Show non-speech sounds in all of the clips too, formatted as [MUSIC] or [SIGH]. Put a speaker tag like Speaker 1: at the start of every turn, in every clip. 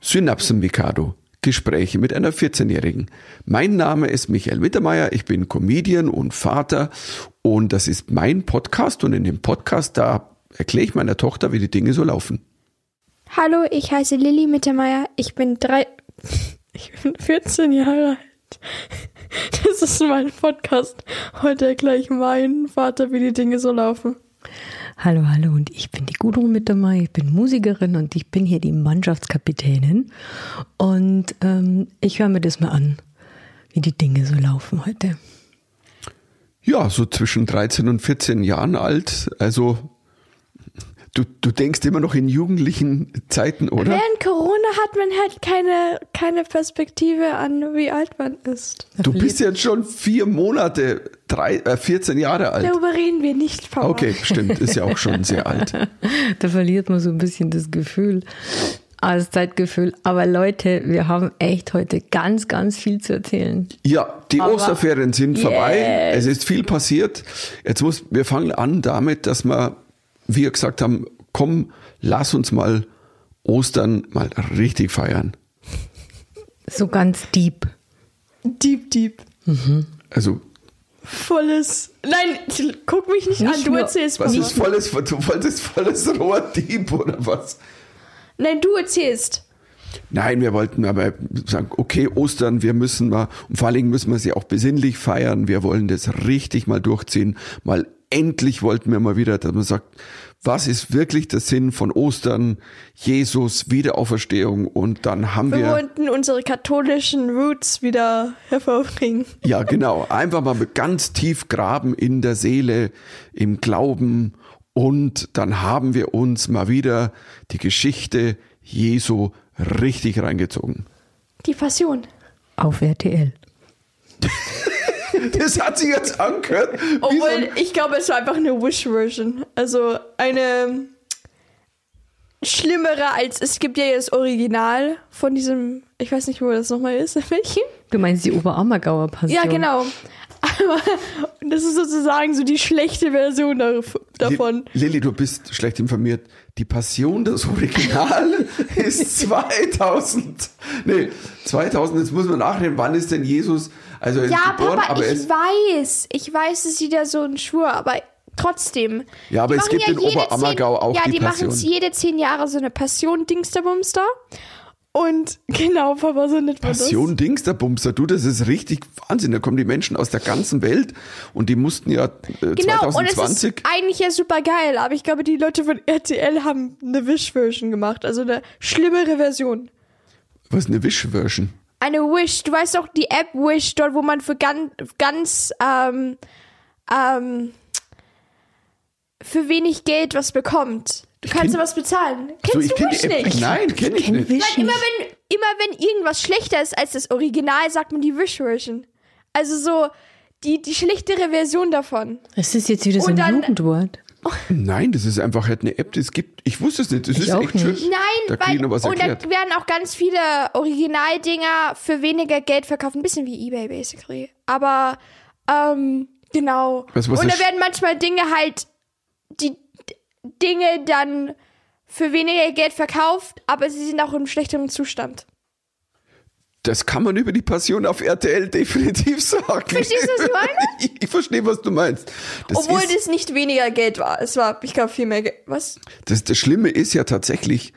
Speaker 1: Synapsen Mikado. Gespräche mit einer 14-Jährigen. Mein Name ist Michael Mittermeier, ich bin Comedian und Vater und das ist mein Podcast und in dem Podcast, da erkläre ich meiner Tochter, wie die Dinge so laufen.
Speaker 2: Hallo, ich heiße Lilly Mittermeier, ich bin drei, [LAUGHS] ich bin 14 Jahre alt. Das ist mein Podcast. Heute erkläre ich meinen Vater, wie die Dinge so laufen.
Speaker 3: Hallo, hallo und ich bin die Gudrun mit dabei. Ich bin Musikerin und ich bin hier die Mannschaftskapitänin. Und ähm, ich höre mir das mal an, wie die Dinge so laufen heute.
Speaker 1: Ja, so zwischen 13 und 14 Jahren alt. Also Du, du denkst immer noch in jugendlichen Zeiten, oder?
Speaker 2: Während Corona hat man halt keine, keine Perspektive an, wie alt man ist.
Speaker 1: Du bist jetzt schon vier Monate, drei, äh, 14 Jahre alt.
Speaker 2: Darüber reden wir nicht, Papa.
Speaker 1: Okay, stimmt, ist ja auch schon sehr alt. [LAUGHS]
Speaker 3: Da verliert man so ein bisschen das Gefühl, das Zeitgefühl. Aber Leute, wir haben echt heute ganz, ganz viel zu erzählen.
Speaker 1: Ja, die
Speaker 3: Aber
Speaker 1: Osterferien sind vorbei.
Speaker 3: yes.
Speaker 1: Es ist viel passiert. Jetzt muss, wir fangen an damit, dass wir, wie wir gesagt haben, komm, lass uns mal Ostern mal richtig feiern.
Speaker 3: So ganz deep.
Speaker 2: Deep, deep.
Speaker 1: Also,
Speaker 2: Volles. Nein, guck mich nicht, an,
Speaker 3: Nicht
Speaker 2: du
Speaker 3: nur-
Speaker 2: erzählst
Speaker 1: was ist volles, du wolltest volles Rohrdieb oder was?
Speaker 2: Nein, du erzählst.
Speaker 1: Nein, wir wollten aber sagen, okay, Ostern, wir müssen mal, und vor allen Dingen müssen wir sie auch besinnlich feiern. Wir wollen das richtig mal durchziehen. Mal endlich wollten wir mal wieder, dass man sagt, was ist wirklich der Sinn von Ostern? Jesus, Wiederauferstehung und dann haben
Speaker 2: Wir
Speaker 1: wir,
Speaker 2: wollten unsere katholischen Roots wieder hervorbringen.
Speaker 1: ja genau, [LAUGHS] einfach mal ganz tief graben in der Seele, im Glauben und dann haben wir uns mal wieder die Geschichte Jesu richtig reingezogen.
Speaker 2: Die Passion.
Speaker 3: Auf RTL. [LAUGHS]
Speaker 1: Das hat sich jetzt angehört. so
Speaker 2: Obwohl,
Speaker 1: ein-
Speaker 2: ich glaube, es war einfach eine Wish-Version. Also eine schlimmere als, es gibt ja das Original von diesem, ich weiß nicht, wo das nochmal ist, [LAUGHS] in welchem?
Speaker 3: Du meinst die Oberammergauer Passion?
Speaker 2: Ja, genau. Aber das ist sozusagen so die schlechte Version davon.
Speaker 1: Li- Lilly, du bist schlecht informiert. Die Passion, das Original, [LAUGHS] ist 2000. Nee, 2000, jetzt muss man nachreden, wann ist denn Jesus, also
Speaker 2: Ja, Papa,
Speaker 1: aber er
Speaker 2: ich weiß. Ich weiß, es ist wieder so ein Schwur, aber trotzdem.
Speaker 1: Ja, aber es gibt in
Speaker 2: jede
Speaker 1: Oberammergau
Speaker 2: zehn,
Speaker 1: auch
Speaker 2: Ja,
Speaker 1: die
Speaker 2: die, machen
Speaker 1: Passion.
Speaker 2: jede zehn Jahre so eine Passion-Dingsterbumster. Und [LAUGHS] genau, Papa, so man
Speaker 1: Passion Dings, der Bumster, du, das ist richtig Wahnsinn. Da kommen die Menschen aus der ganzen Welt und die mussten ja äh.
Speaker 2: Genau, und es
Speaker 1: 2020.
Speaker 2: ist eigentlich ja super geil, aber ich glaube, die Leute von RTL haben eine Wish-Version gemacht, also eine schlimmere Version.
Speaker 1: was ist eine Wish-Version?
Speaker 2: Eine Wish, du weißt doch die App Wish, dort wo man für ganz, ganz ähm, ähm, für wenig Geld was bekommt. Du kannst
Speaker 1: kenn-
Speaker 2: ja was bezahlen.
Speaker 1: So,
Speaker 2: Kennst
Speaker 1: ich
Speaker 2: du Wish
Speaker 1: App.
Speaker 2: nicht?
Speaker 1: Nein, kenne ich
Speaker 3: kenn
Speaker 1: nicht.
Speaker 3: Wish
Speaker 2: Nein, immer wenn, immer wenn irgendwas schlechter ist als das Original, sagt man die Wish-Version. Also so die, die schlechtere Version davon.
Speaker 3: Das ist jetzt wieder so ein
Speaker 2: dann-
Speaker 3: Jugendwort.
Speaker 1: Nein, das ist einfach halt eine App, die es gibt. Ich wusste es nicht. Das
Speaker 3: Ich
Speaker 1: ist
Speaker 3: auch
Speaker 1: echt
Speaker 3: nicht.
Speaker 1: schön.
Speaker 2: Nein,
Speaker 1: da
Speaker 2: weil
Speaker 1: noch was
Speaker 2: und
Speaker 1: erklärt.
Speaker 2: da werden auch ganz viele Originaldinger für weniger Geld verkauft. Ein bisschen wie Ebay, basically. Aber, ähm, genau.
Speaker 1: Was- was
Speaker 2: und da werden manchmal Dinge halt, die Dinge dann für weniger Geld verkauft, aber sie sind auch im schlechteren Zustand.
Speaker 1: Das kann man über die Passion auf RTL definitiv sagen.
Speaker 2: Verstehst du, was ich meine? [LAUGHS]
Speaker 1: ich, ich verstehe, was du meinst. Das,
Speaker 2: Obwohl
Speaker 1: ist,
Speaker 2: das nicht weniger Geld war. Es war, ich glaube, viel mehr Geld. Was?
Speaker 1: das, das Schlimme ist ja tatsächlich,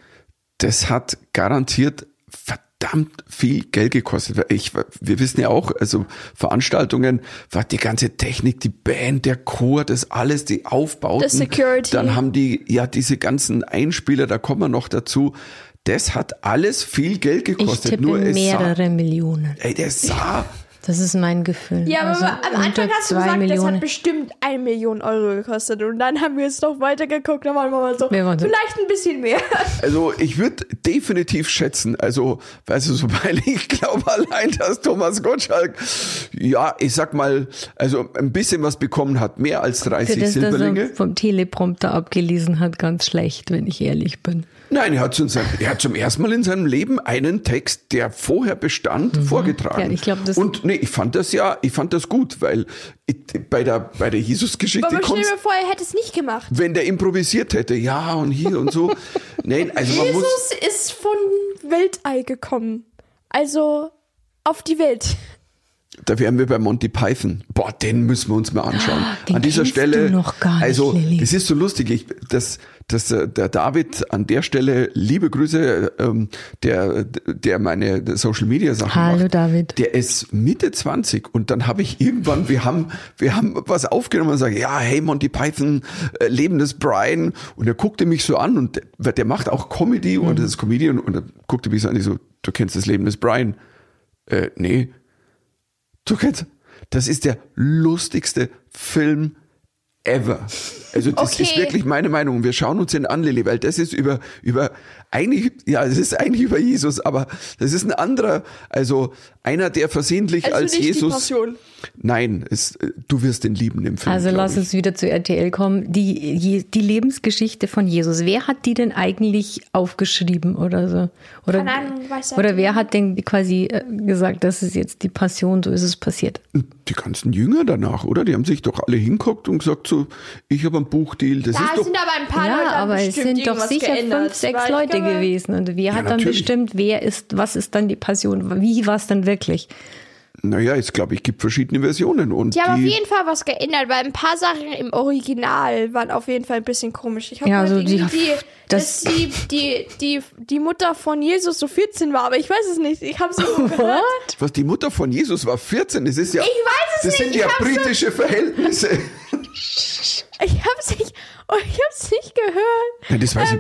Speaker 1: das hat garantiert verdammt viel Geld gekostet. Ich, wir wissen ja auch, also Veranstaltungen, war die ganze Technik, die Band, der Chor, das alles, die Aufbauten.
Speaker 2: Das Security.
Speaker 1: Dann haben die ja diese ganzen Einspieler, da kommen wir noch dazu. Das hat alles viel Geld
Speaker 3: Ich
Speaker 1: gekostet.
Speaker 3: tippe
Speaker 1: Nur es sah,
Speaker 3: mehrere Millionen.
Speaker 1: ey, der sah
Speaker 3: Das ist mein Gefühl.
Speaker 2: Ja, aber
Speaker 3: Also
Speaker 2: am Anfang hast du gesagt, das
Speaker 3: Millionen.
Speaker 2: hat bestimmt eine Million Euro gekostet. Und dann haben wir jetzt noch weitergeguckt, dann waren wir mal so,
Speaker 3: Wir waren so-
Speaker 2: vielleicht ein bisschen mehr. [LAUGHS]
Speaker 1: Also ich würde definitiv schätzen, also weißt du, so, weil [LAUGHS] ich glaube allein, dass Thomas Gottschalk, ja, ich sag mal, also ein bisschen was bekommen hat, mehr als 30
Speaker 3: Für das, dass
Speaker 1: Silberlinge.
Speaker 3: er vom Teleprompter abgelesen hat, ganz schlecht, wenn ich ehrlich bin.
Speaker 1: Nein, er hat, zu seinem, er hat zum ersten Mal in seinem Leben einen Text, der vorher bestand, vorgetragen.
Speaker 3: Mhm. Ja, ich glaub, das-
Speaker 1: Und nee, ich fand das ja, ich fand das gut, weil ich, bei der, bei der Jesus-Geschichte
Speaker 2: Aber stell mir vor, er hätte es nicht gemacht.
Speaker 1: wenn der improvisiert hätte, ja und hier und so. [LAUGHS] Nein, also man muss.
Speaker 2: Jesus ist von Weltall gekommen. Also auf die Welt.
Speaker 1: Da wären wir bei Monty Python. Boah, den müssen wir uns mal anschauen.
Speaker 3: Den
Speaker 1: an dieser Stelle.
Speaker 3: du noch gar nicht,
Speaker 1: also,
Speaker 3: Lilly.
Speaker 1: das ist so lustig. Ich, dass, dass äh, der David an der Stelle, liebe Grüße, ähm, der, der meine Social Media Sachen
Speaker 3: Hallo,
Speaker 1: macht.
Speaker 3: David.
Speaker 1: Der ist Mitte 20 und dann habe ich irgendwann, wir haben, wir haben was aufgenommen und sagen, ja, hey Monty Python, äh, Leben des Brian. Und er guckte mich so an und der, der macht auch Comedy und das ist Comedian und er guckte mich so an, ich so, du kennst das Leben des Brian? Äh, nee. Du kennst, das ist der lustigste Film ever. Also das
Speaker 2: Okay.
Speaker 1: ist wirklich meine Meinung. Wir schauen uns den an, Lilly, weil das ist über, über, eigentlich, ja, es ist eigentlich über Jesus, aber das ist ein anderer, also einer, der versehentlich
Speaker 2: Also
Speaker 1: als
Speaker 2: nicht die
Speaker 1: Jesus.
Speaker 2: Passion.
Speaker 1: Nein, es, du wirst den lieben im Film.
Speaker 3: Also lass
Speaker 1: ich.
Speaker 3: uns wieder zu RTL kommen. Die, die Lebensgeschichte von Jesus. Wer hat die denn eigentlich aufgeschrieben oder so? Oder,
Speaker 2: Keine Ahnung, weiß er
Speaker 3: oder wer hat denn quasi äh, gesagt, das ist jetzt die Passion, so ist es passiert?
Speaker 1: Die ganzen Jünger danach, oder? Die haben sich doch alle hinguckt und gesagt so, ich habe einen Buchdeal, das
Speaker 2: Da
Speaker 1: ist doch,
Speaker 2: sind aber ein paar Leute
Speaker 3: Ja,
Speaker 2: haben
Speaker 3: aber es sind doch sicher
Speaker 2: geändert.
Speaker 3: fünf, sechs Leute gewesen. Und wer hat dann
Speaker 1: natürlich.
Speaker 3: bestimmt, wer ist, was ist dann die Passion? Wie war es dann wirklich?
Speaker 1: Naja, es glaube ich, gibt verschiedene Versionen und
Speaker 2: Die haben auf
Speaker 1: die,
Speaker 2: jeden Fall was geändert, weil ein paar Sachen im Original waren auf jeden Fall ein bisschen komisch. Ich hoffe,
Speaker 3: Ja, also die-
Speaker 2: die, [LAUGHS]
Speaker 3: das-
Speaker 2: dass die, die, die, die Mutter von Jesus so 14 war, aber ich weiß es nicht. Ich habe es nicht [LAUGHS] gehört.
Speaker 1: was die Mutter von Jesus war 14, das ist ja,
Speaker 2: Ich weiß es
Speaker 1: das
Speaker 2: nicht,
Speaker 1: sind
Speaker 2: ich
Speaker 1: ja
Speaker 2: hab's so-
Speaker 1: britische Verhältnisse. [LAUGHS]
Speaker 2: Ich hab's nicht, oh, ich hab's nicht gehört.
Speaker 1: Ja, das weiß ich.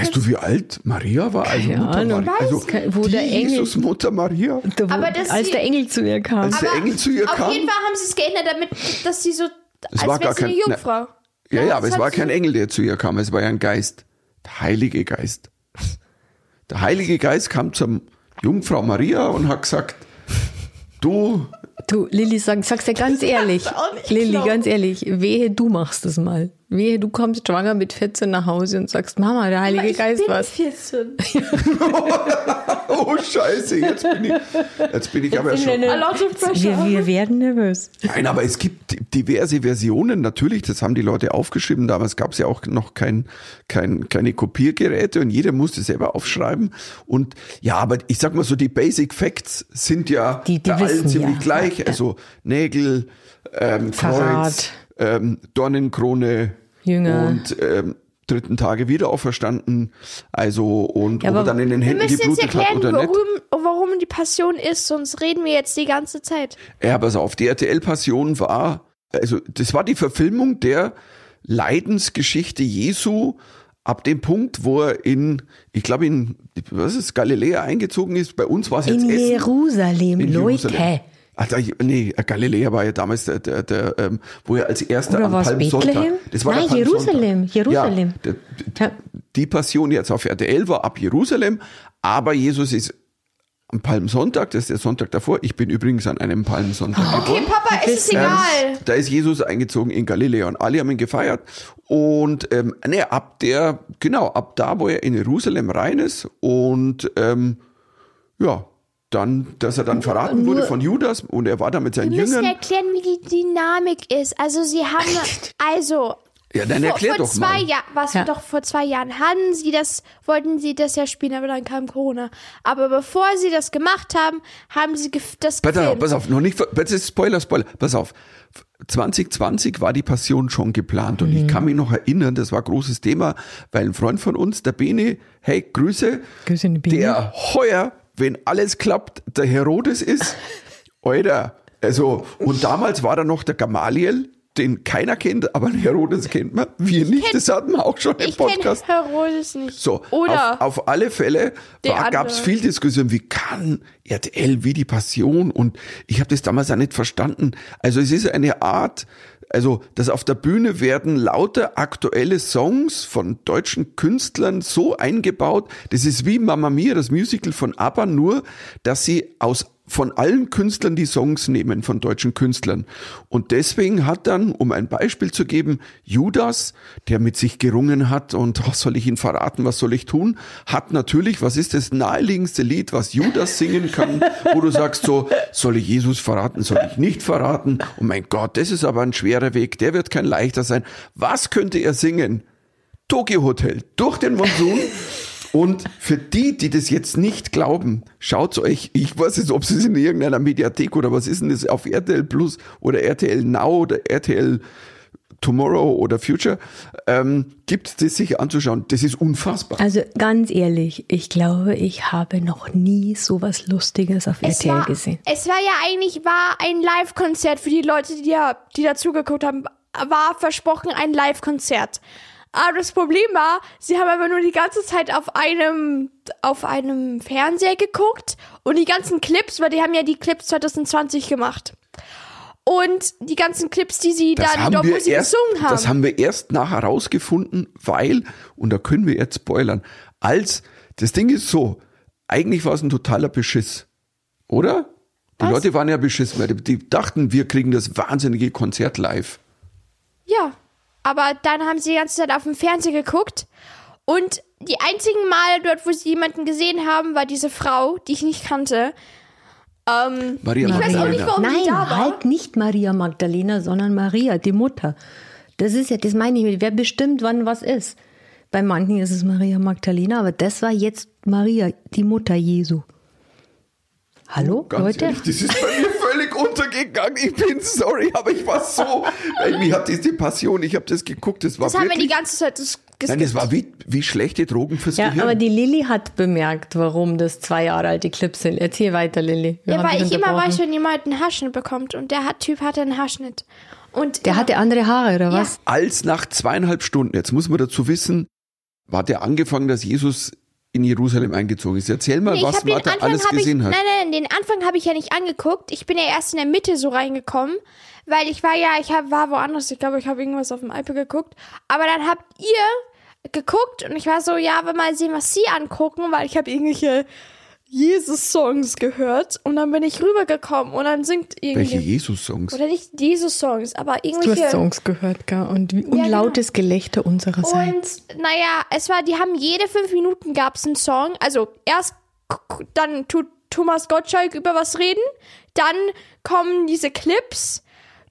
Speaker 1: Weißt du, wie alt Maria war? Also
Speaker 3: Keine
Speaker 1: Mutter
Speaker 3: Ahnung.
Speaker 1: Maria. Also
Speaker 3: Wo
Speaker 1: die
Speaker 3: der Engel-
Speaker 1: Jesus Mutter Maria.
Speaker 3: Da, wo,
Speaker 2: Aber dass
Speaker 3: als
Speaker 2: sie-
Speaker 3: der Engel zu ihr kam.
Speaker 1: Als der Engel zu ihr
Speaker 2: auf
Speaker 1: kam.
Speaker 2: jeden Fall haben sie es geändert, damit, dass sie so,
Speaker 1: Es
Speaker 2: als
Speaker 1: war
Speaker 2: wäre
Speaker 1: gar
Speaker 2: sie eine
Speaker 1: kein-
Speaker 2: Jungfrau.
Speaker 1: Ja,
Speaker 2: Ja,
Speaker 1: ja,
Speaker 2: das
Speaker 1: aber es
Speaker 2: hat
Speaker 1: war
Speaker 2: sie-
Speaker 1: kein Engel, der zu ihr kam. Es war ja ein Geist. Der Heilige Geist. Der Heilige Geist kam zum Jungfrau Maria und hat gesagt, du,
Speaker 3: Du, Lilly, sag, sag's dir ganz ehrlich.
Speaker 2: auch nicht
Speaker 3: Lilly,
Speaker 2: glauben.
Speaker 3: ganz ehrlich, wehe, du machst es mal. Wehe, du kommst schwanger mit 14 nach Hause und sagst, Mama, der Heilige
Speaker 2: ich
Speaker 3: Geist
Speaker 2: bin
Speaker 3: was.
Speaker 2: 14. [LAUGHS]
Speaker 1: oh Scheiße, jetzt bin ich, jetzt bin ich aber schon.
Speaker 3: Wir, wir werden nervös.
Speaker 1: Nein, aber es gibt diverse Versionen, natürlich, das haben die Leute aufgeschrieben. Damals gab es ja auch noch kein, kein, keine Kopiergeräte und jeder musste selber aufschreiben. Und ja, aber ich sag mal so, die Basic Facts sind ja
Speaker 3: Die- die
Speaker 1: bei allen ziemlich
Speaker 3: ja.
Speaker 1: gleich. Also Nägel, ähm, Kreuz. Ähm, Dornenkrone
Speaker 3: Jünger.
Speaker 1: und ähm, dritten Tage wieder auferstanden. Also und
Speaker 3: Ja,
Speaker 1: ob er dann in den
Speaker 2: Wir
Speaker 1: Händen
Speaker 2: müssen jetzt
Speaker 1: geblutet hat
Speaker 2: erklären,
Speaker 1: oder nicht.
Speaker 2: warum, warum die Passion ist, sonst reden wir jetzt die ganze Zeit.
Speaker 1: Ja, pass auf, die RTL-Passion war, also das war die Verfilmung der Leidensgeschichte Jesu ab dem Punkt, wo er in, ich glaube in, was ist, Galiläa eingezogen ist. Bei uns war es jetzt
Speaker 3: In
Speaker 1: Essen.
Speaker 3: Jerusalem,
Speaker 1: In
Speaker 3: Leute.
Speaker 1: Jerusalem. Ach, da, nee, Galiläa war ja damals der, der, der ähm, wo er als erster
Speaker 3: Oder
Speaker 1: am Palmsonntag.
Speaker 3: Bethlehem?
Speaker 1: Das war
Speaker 3: Nein. Jerusalem, Jerusalem.
Speaker 1: Ja, der, die Passion jetzt auf RTL war ab Jerusalem, aber Jesus ist am Palmsonntag, das ist der Sonntag davor. Ich bin übrigens an einem Palmsonntag
Speaker 2: Okay,
Speaker 1: geboren.
Speaker 2: Papa, ist es
Speaker 3: wissen
Speaker 2: egal.
Speaker 1: Da ist Jesus eingezogen in Galiläa und alle haben ihn gefeiert. Und ähm, ne, ab der, genau, ab da, wo er in Jerusalem rein ist und ähm, ja, dann, dass er dann verraten
Speaker 3: Nur-
Speaker 1: wurde von Judas und er war da mit seinen
Speaker 2: Wir müssen
Speaker 1: Jüngern.
Speaker 2: erklären, wie die Dynamik ist. Also sie haben, also
Speaker 1: Ja, dann
Speaker 2: vor,
Speaker 1: erklär
Speaker 2: vor
Speaker 1: doch
Speaker 2: zwei
Speaker 1: mal.
Speaker 2: Jahren, was
Speaker 3: Ja.
Speaker 2: doch vor zwei Jahren hatten sie das, wollten sie das ja spielen, aber dann kam Corona. Aber bevor sie das gemacht haben, haben sie gef- das
Speaker 1: Pass auf, pass auf, noch nicht, ver- das ist Spoiler, Spoiler, pass auf. 2020 war die Passion schon geplant und
Speaker 3: Mhm.
Speaker 1: ich kann mich noch erinnern, das war ein großes Thema, weil ein Freund von uns, der Bene, hey, Grüße,
Speaker 3: Grüße Bene.
Speaker 1: der heuer, wenn alles klappt, der Herodes ist, [LAUGHS] Alter, also, und damals war da noch der Gamaliel, den keiner kennt, aber den Herodes kennt man, wir nicht, das hatten wir auch schon im
Speaker 2: ich kenne
Speaker 1: Podcast.
Speaker 2: Herodes nicht.
Speaker 1: So,
Speaker 2: Oder
Speaker 1: auf, auf alle Fälle gab es viel Diskussion, wie kann RTL, wie die Passion und ich habe das damals auch nicht verstanden. Also es ist eine Art, also dass auf der Bühne werden lauter aktuelle Songs von deutschen Künstlern so eingebaut, das ist wie Mamma Mia, das Musical von ABBA, nur dass sie aus von allen Künstlern die Songs nehmen, von deutschen Künstlern. Und deswegen hat dann, um ein Beispiel zu geben, Judas, der mit sich gerungen hat und was soll ich ihn verraten, was soll ich tun, hat natürlich, was ist das naheliegendste Lied, was Judas singen kann, wo du sagst so, soll ich Jesus verraten, soll ich nicht verraten? Oh mein Gott, das ist aber ein schwerer Weg, der wird kein leichter sein. Was könnte er singen? Tokyo Hotel, durch den Monsun. Und für die, die das jetzt nicht glauben, schaut euch, ich weiß nicht, ob es in irgendeiner Mediathek oder was ist denn das auf RTL Plus oder RTL Now oder RTL Tomorrow oder Future, ähm, gibt es sich anzuschauen. Das ist unfassbar.
Speaker 3: Also ganz ehrlich, ich glaube, ich habe noch nie so was Lustiges auf
Speaker 2: Es
Speaker 3: RTL
Speaker 2: war,
Speaker 3: gesehen.
Speaker 2: es war ja eigentlich war ein Live-Konzert für die Leute, die, ja, die dazugeguckt haben, war versprochen ein Live-Konzert. Aber das Problem war, sie haben aber nur die ganze Zeit auf einem, auf einem Fernseher geguckt und die ganzen Clips, weil die haben ja die Clips 2020 gemacht. Und die ganzen Clips, die sie
Speaker 1: Das
Speaker 2: dann dort, wo sie
Speaker 1: erst,
Speaker 2: gesungen haben.
Speaker 1: das haben wir erst nachher rausgefunden, weil, und da können wir jetzt spoilern, als, das Ding ist so, eigentlich war es ein totaler Beschiss. Oder? Die
Speaker 2: Was?
Speaker 1: Leute waren ja beschissen, weil die, die dachten, wir kriegen das wahnsinnige Konzert live.
Speaker 2: Ja, aber dann haben sie die ganze Zeit auf dem Fernseher geguckt und die einzigen Male dort, wo sie jemanden gesehen haben, war diese Frau, die ich nicht kannte. Ähm,
Speaker 1: Maria
Speaker 2: ich weiß auch nicht,
Speaker 1: Magdalena.
Speaker 2: warum
Speaker 3: Nein,
Speaker 2: die da war.
Speaker 3: halt nicht Maria Magdalena, sondern Maria, die Mutter. Das ist ja, das meine ich mit, wer bestimmt, wann was ist. Bei manchen ist es Maria Magdalena, aber das war jetzt Maria, die Mutter Jesu. Hallo,
Speaker 1: Ganz
Speaker 3: Leute?
Speaker 1: ehrlich, das ist untergegangen. Ich bin sorry, aber ich war so, mich hat das die Passion, ich habe das geguckt, das war
Speaker 2: Das haben wir
Speaker 1: wirklich,
Speaker 2: die ganze Zeit das
Speaker 1: nein, das war wie, wie schlechte Drogen fürs
Speaker 3: Ja,
Speaker 1: Gehirn.
Speaker 3: aber die Lilly hat bemerkt, warum das zwei Jahre alte Clips sind. Erzähl weiter, Lilly. Wir
Speaker 2: Ja, weil ich immer weiß, wenn jemand einen Haarschnitt bekommt und der hat, Typ hatte einen Haarschnitt. Und
Speaker 3: Der
Speaker 2: ja,
Speaker 3: hatte andere Haare, oder
Speaker 2: Ja.
Speaker 3: was?
Speaker 1: als nach zweieinhalb Stunden, jetzt muss man dazu wissen, war der angefangen, dass Jesus in Jerusalem eingezogen ist. Erzähl mal,
Speaker 2: Nee,
Speaker 1: was Martha
Speaker 2: Anfang
Speaker 1: alles
Speaker 2: hab ich,
Speaker 1: gesehen
Speaker 2: nein,
Speaker 1: hat.
Speaker 2: nein, den Anfang habe ich ja nicht angeguckt. Ich bin ja erst in der Mitte so reingekommen, weil ich war ja, ich hab, war woanders. Ich glaube, ich habe irgendwas auf dem iPad geguckt. Aber dann habt ihr geguckt und ich war so, ja, aber mal sehen, was sie angucken, weil ich habe irgendwelche Jesus-Songs gehört und dann bin ich rübergekommen und dann singt
Speaker 1: Welche
Speaker 2: irgendwie
Speaker 1: Jesus-Songs?
Speaker 2: oder nicht Jesus-Songs, aber
Speaker 3: Du
Speaker 2: irgendwelche
Speaker 3: hast Songs gehört, gell? Und wie
Speaker 2: genau.
Speaker 3: unlautes Gelächter unsererseits.
Speaker 2: Und naja, es war, die haben jede fünf Minuten gab's einen Song. Also erst dann tut Thomas Gottschalk über was reden, dann kommen diese Clips,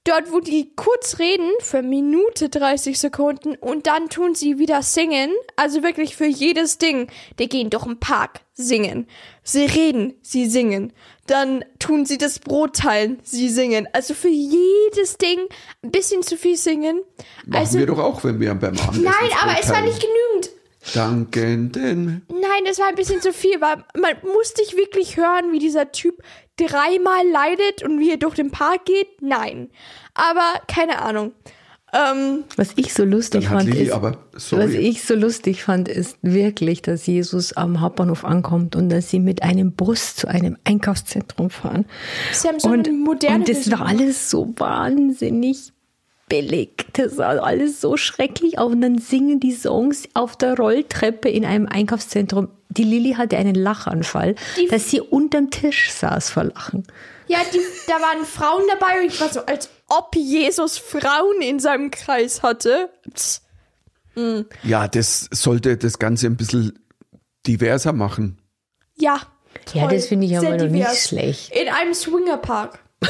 Speaker 2: dort wo die kurz reden für Minute 30 Sekunden und dann tun sie wieder singen. Also wirklich für jedes Ding. Die gehen durch den Park, singen. Sie reden, sie singen. Dann tun sie das Brot teilen, sie singen. Also für jedes Ding ein bisschen zu viel singen.
Speaker 1: Machen
Speaker 2: also
Speaker 1: wir doch auch, wenn wir beim Abendessen
Speaker 2: Nein, aber es war nicht genügend.
Speaker 1: Dankenden.
Speaker 2: Nein, das war ein bisschen zu viel, weil man musste ich wirklich hören, wie dieser Typ dreimal leidet und wie er durch den Park geht. Nein. Aber keine Ahnung. Ähm,
Speaker 3: Was ich so lustig fand,
Speaker 1: Lilly
Speaker 3: ist,
Speaker 1: aber,
Speaker 3: was ich so lustig fand, ist wirklich, dass Jesus am Hauptbahnhof ankommt und dass sie mit einem Bus zu einem Einkaufszentrum fahren.
Speaker 2: sie haben so
Speaker 3: und,
Speaker 2: eine moderne
Speaker 3: und das war alles so wahnsinnig billig. Das sah alles so schrecklich aus. Und dann singen die Songs auf der Rolltreppe in einem Einkaufszentrum. Die Lilly hatte einen Lachanfall,
Speaker 2: Die-
Speaker 3: dass sie unterm Tisch saß vor Lachen.
Speaker 2: Ja, die, da waren Frauen dabei und ich war so, als ob Jesus Frauen in seinem Kreis hatte. Psst.
Speaker 1: ja, das sollte das Ganze ein bisschen diverser machen.
Speaker 2: Ja.
Speaker 3: Ja,
Speaker 2: toll.
Speaker 3: das finde ich aber noch nicht schlecht.
Speaker 2: In einem Swingerpark. [LAUGHS]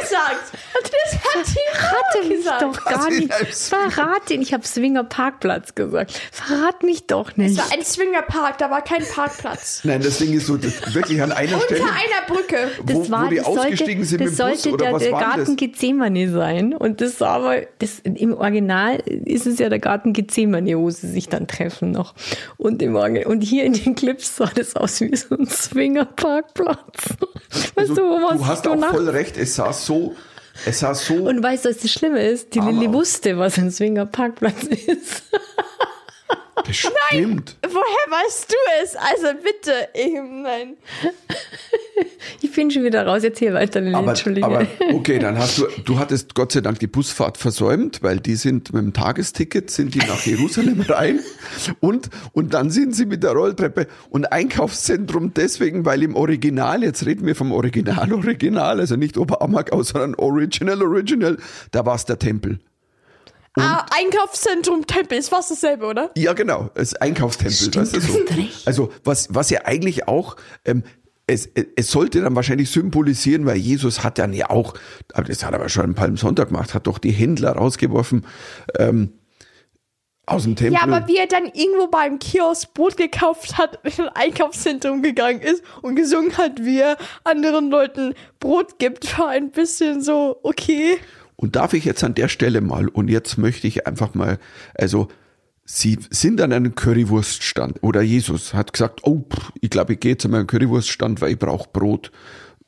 Speaker 2: gesagt. Das hat die Mama
Speaker 3: mich
Speaker 2: gesagt.
Speaker 3: doch gar nicht.
Speaker 1: das?
Speaker 3: Verrat ihn. Ich habe Swinger Parkplatz gesagt. Verrat mich doch
Speaker 2: Es
Speaker 3: nicht.
Speaker 2: war ein Swingerpark, da war kein Parkplatz. [LAUGHS]
Speaker 1: Nein, das Ding ist so, das, wirklich an einer
Speaker 2: Unter
Speaker 1: Stelle,
Speaker 2: einer Brücke.
Speaker 1: wo, wo die ausgestiegen sind
Speaker 3: das
Speaker 1: mit dem Bus
Speaker 3: sollte
Speaker 1: oder
Speaker 3: der,
Speaker 1: was
Speaker 3: der
Speaker 1: war
Speaker 3: Garten
Speaker 1: das?
Speaker 3: Gethsemane sein. Und das war aber, das, im Original ist es ja der Garten Gethsemane, wo sie sich dann treffen noch. Und, im und hier in den Clips sah das aus wie so ein Swinger-Parkplatz. Weißt
Speaker 1: Also,
Speaker 3: du, wo man
Speaker 1: du hast
Speaker 3: so
Speaker 1: auch
Speaker 3: nach
Speaker 1: voll recht, es sah so, es sah so,
Speaker 3: Und weißt du, was das Schlimme ist? Die Lilly wusste, was ein Swinger-Parkplatz [LAUGHS] ist.
Speaker 1: das stimmt.
Speaker 2: Woher weißt du es? Also bitte, ich, nein. [LAUGHS]
Speaker 3: Ich bin schon wieder raus, erzähl weiter, Lilly,
Speaker 1: Aber,
Speaker 3: Entschuldige.
Speaker 1: aber [LAUGHS] okay, dann hast du, du hattest Gott sei Dank die Busfahrt versäumt, weil die sind mit dem Tagesticket, sind die nach Jerusalem [LAUGHS] rein und, und dann sind sie mit der Rolltreppe und Einkaufszentrum deswegen, weil im Original, jetzt reden wir vom Original, Original, also nicht Oberammergau, sondern Original, Original, da war es der Tempel.
Speaker 2: ah, Einkaufszentrum Tempel ist fast dasselbe, oder?
Speaker 1: Ja, genau, das Einkaufstempel,
Speaker 3: Stimmt,
Speaker 1: weißt du so. Also was, was ja eigentlich auch, ähm, es, es sollte dann wahrscheinlich symbolisieren, weil Jesus hat dann ja auch, aber das hat er aber schon am Palmsonntag gemacht, hat doch die Händler rausgeworfen ähm, aus dem Tempel.
Speaker 2: Ja, aber wie er dann irgendwo beim Kiosk Brot gekauft hat, [LAUGHS] in ein Einkaufszentrum gegangen ist und gesungen hat, wie er anderen Leuten Brot gibt, war ein bisschen so, okay.
Speaker 1: Und darf ich jetzt an der Stelle mal, und jetzt möchte ich einfach mal, also Sie sind an einem Currywurststand oder Jesus hat gesagt, oh, ich glaube, ich gehe zu meinem Currywurststand, weil ich brauche Brot.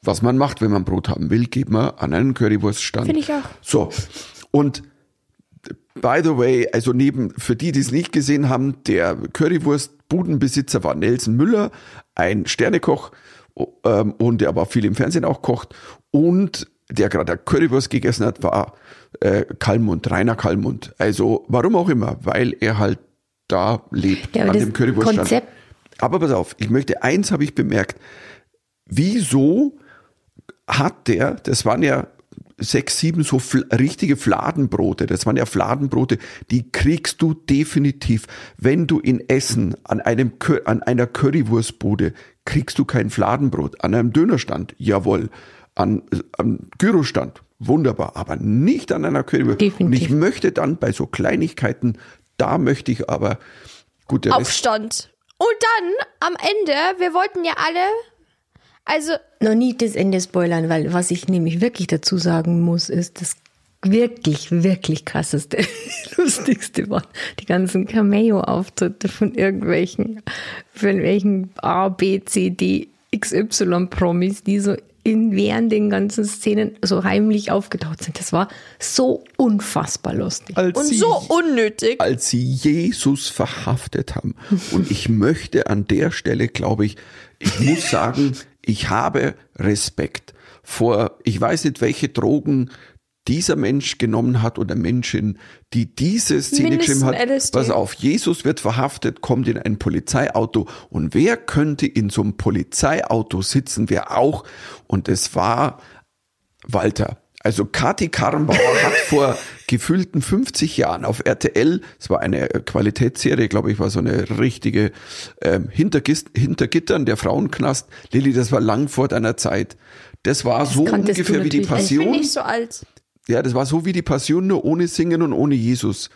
Speaker 1: Was man macht, wenn man Brot haben will, geht man an einen Currywurststand.
Speaker 2: Finde ich auch.
Speaker 1: So, und by the way, also neben, für die, die es nicht gesehen haben, der Currywurst-Budenbesitzer war Nelson Müller, ein Sternekoch ähm, und der aber viel im Fernsehen auch kocht und der gerade Currywurst gegessen hat, war äh, Kalmund, Rainer Kalmund. Also warum auch immer, weil er halt da lebt,
Speaker 3: Ja,
Speaker 1: an dem Currywurststand.
Speaker 3: Konzept-
Speaker 1: Aber pass auf, ich möchte, eins habe ich bemerkt, wieso hat der, das waren ja sechs, sieben so fl richtige Fladenbrote, das waren ja Fladenbrote, die kriegst du definitiv, wenn du in Essen an einem an einer Currywurstbude kriegst du kein Fladenbrot, an einem Dönerstand, jawohl, an am Gyrostand, wunderbar, aber nicht an einer. Und
Speaker 3: Definitiv.
Speaker 1: ich möchte dann bei so Kleinigkeiten, da möchte ich aber gut der Rest,
Speaker 2: Aufstand. Und dann am Ende, wir wollten ja alle, also
Speaker 3: noch nie das Ende spoilern, weil was ich nämlich wirklich dazu sagen muss, ist, das wirklich, wirklich krasseste, [LAUGHS] lustigste war die ganzen Cameo-Auftritte von irgendwelchen, von irgendwelchen A, B, C, D, XY-Promis, die so in, während den ganzen Szenen so heimlich aufgetaucht sind. Das war so unfassbar lustig.
Speaker 1: als
Speaker 2: und
Speaker 1: sie
Speaker 2: so unnötig.
Speaker 1: als sie Jesus verhaftet haben. Und ich möchte an der Stelle, glaube ich, ich muss sagen, ich habe Respekt vor, ich weiß nicht, welche Drogen dieser Mensch genommen hat oder Menschin, die diese Szene
Speaker 2: Mindestens
Speaker 1: geschrieben hat.
Speaker 2: LSD.
Speaker 1: Pass auf, Jesus wird verhaftet, kommt in ein Polizeiauto und wer könnte in so einem Polizeiauto sitzen? Wer auch? Und es war Walter. Also Kati Karrenbauer hat [LAUGHS] vor gefühlten 50 Jahren auf RTL, es war eine Qualitätsserie, glaube ich, war so eine richtige ähm, Hintergis hinter Gittern, der Frauenknast. Lilly, das war lang vor deiner Zeit. Das war so
Speaker 3: kanntest du
Speaker 1: ungefähr wie die
Speaker 3: natürlich nicht.
Speaker 2: Ich bin
Speaker 1: Passion.
Speaker 2: nicht so alt.
Speaker 1: Ja, das war so wie die Passion, nur ohne Singen und ohne Jesus.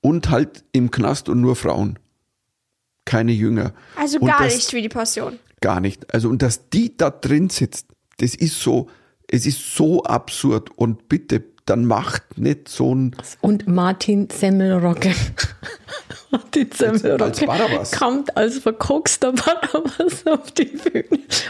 Speaker 1: Und halt im Knast und nur Frauen. Keine Jünger.
Speaker 2: Also
Speaker 1: und
Speaker 2: gar
Speaker 1: das,
Speaker 2: nicht wie die Passion.
Speaker 1: Gar nicht. Also, und dass die da drin sitzt, das ist so, es ist so absurd. Und bitte, dann macht nicht so ein,
Speaker 3: Und Martin Semmelrocke. [LAUGHS] Martin Semmelrocke
Speaker 1: als Barabbas.
Speaker 3: kommt als verkokster Barabbas auf die Bühne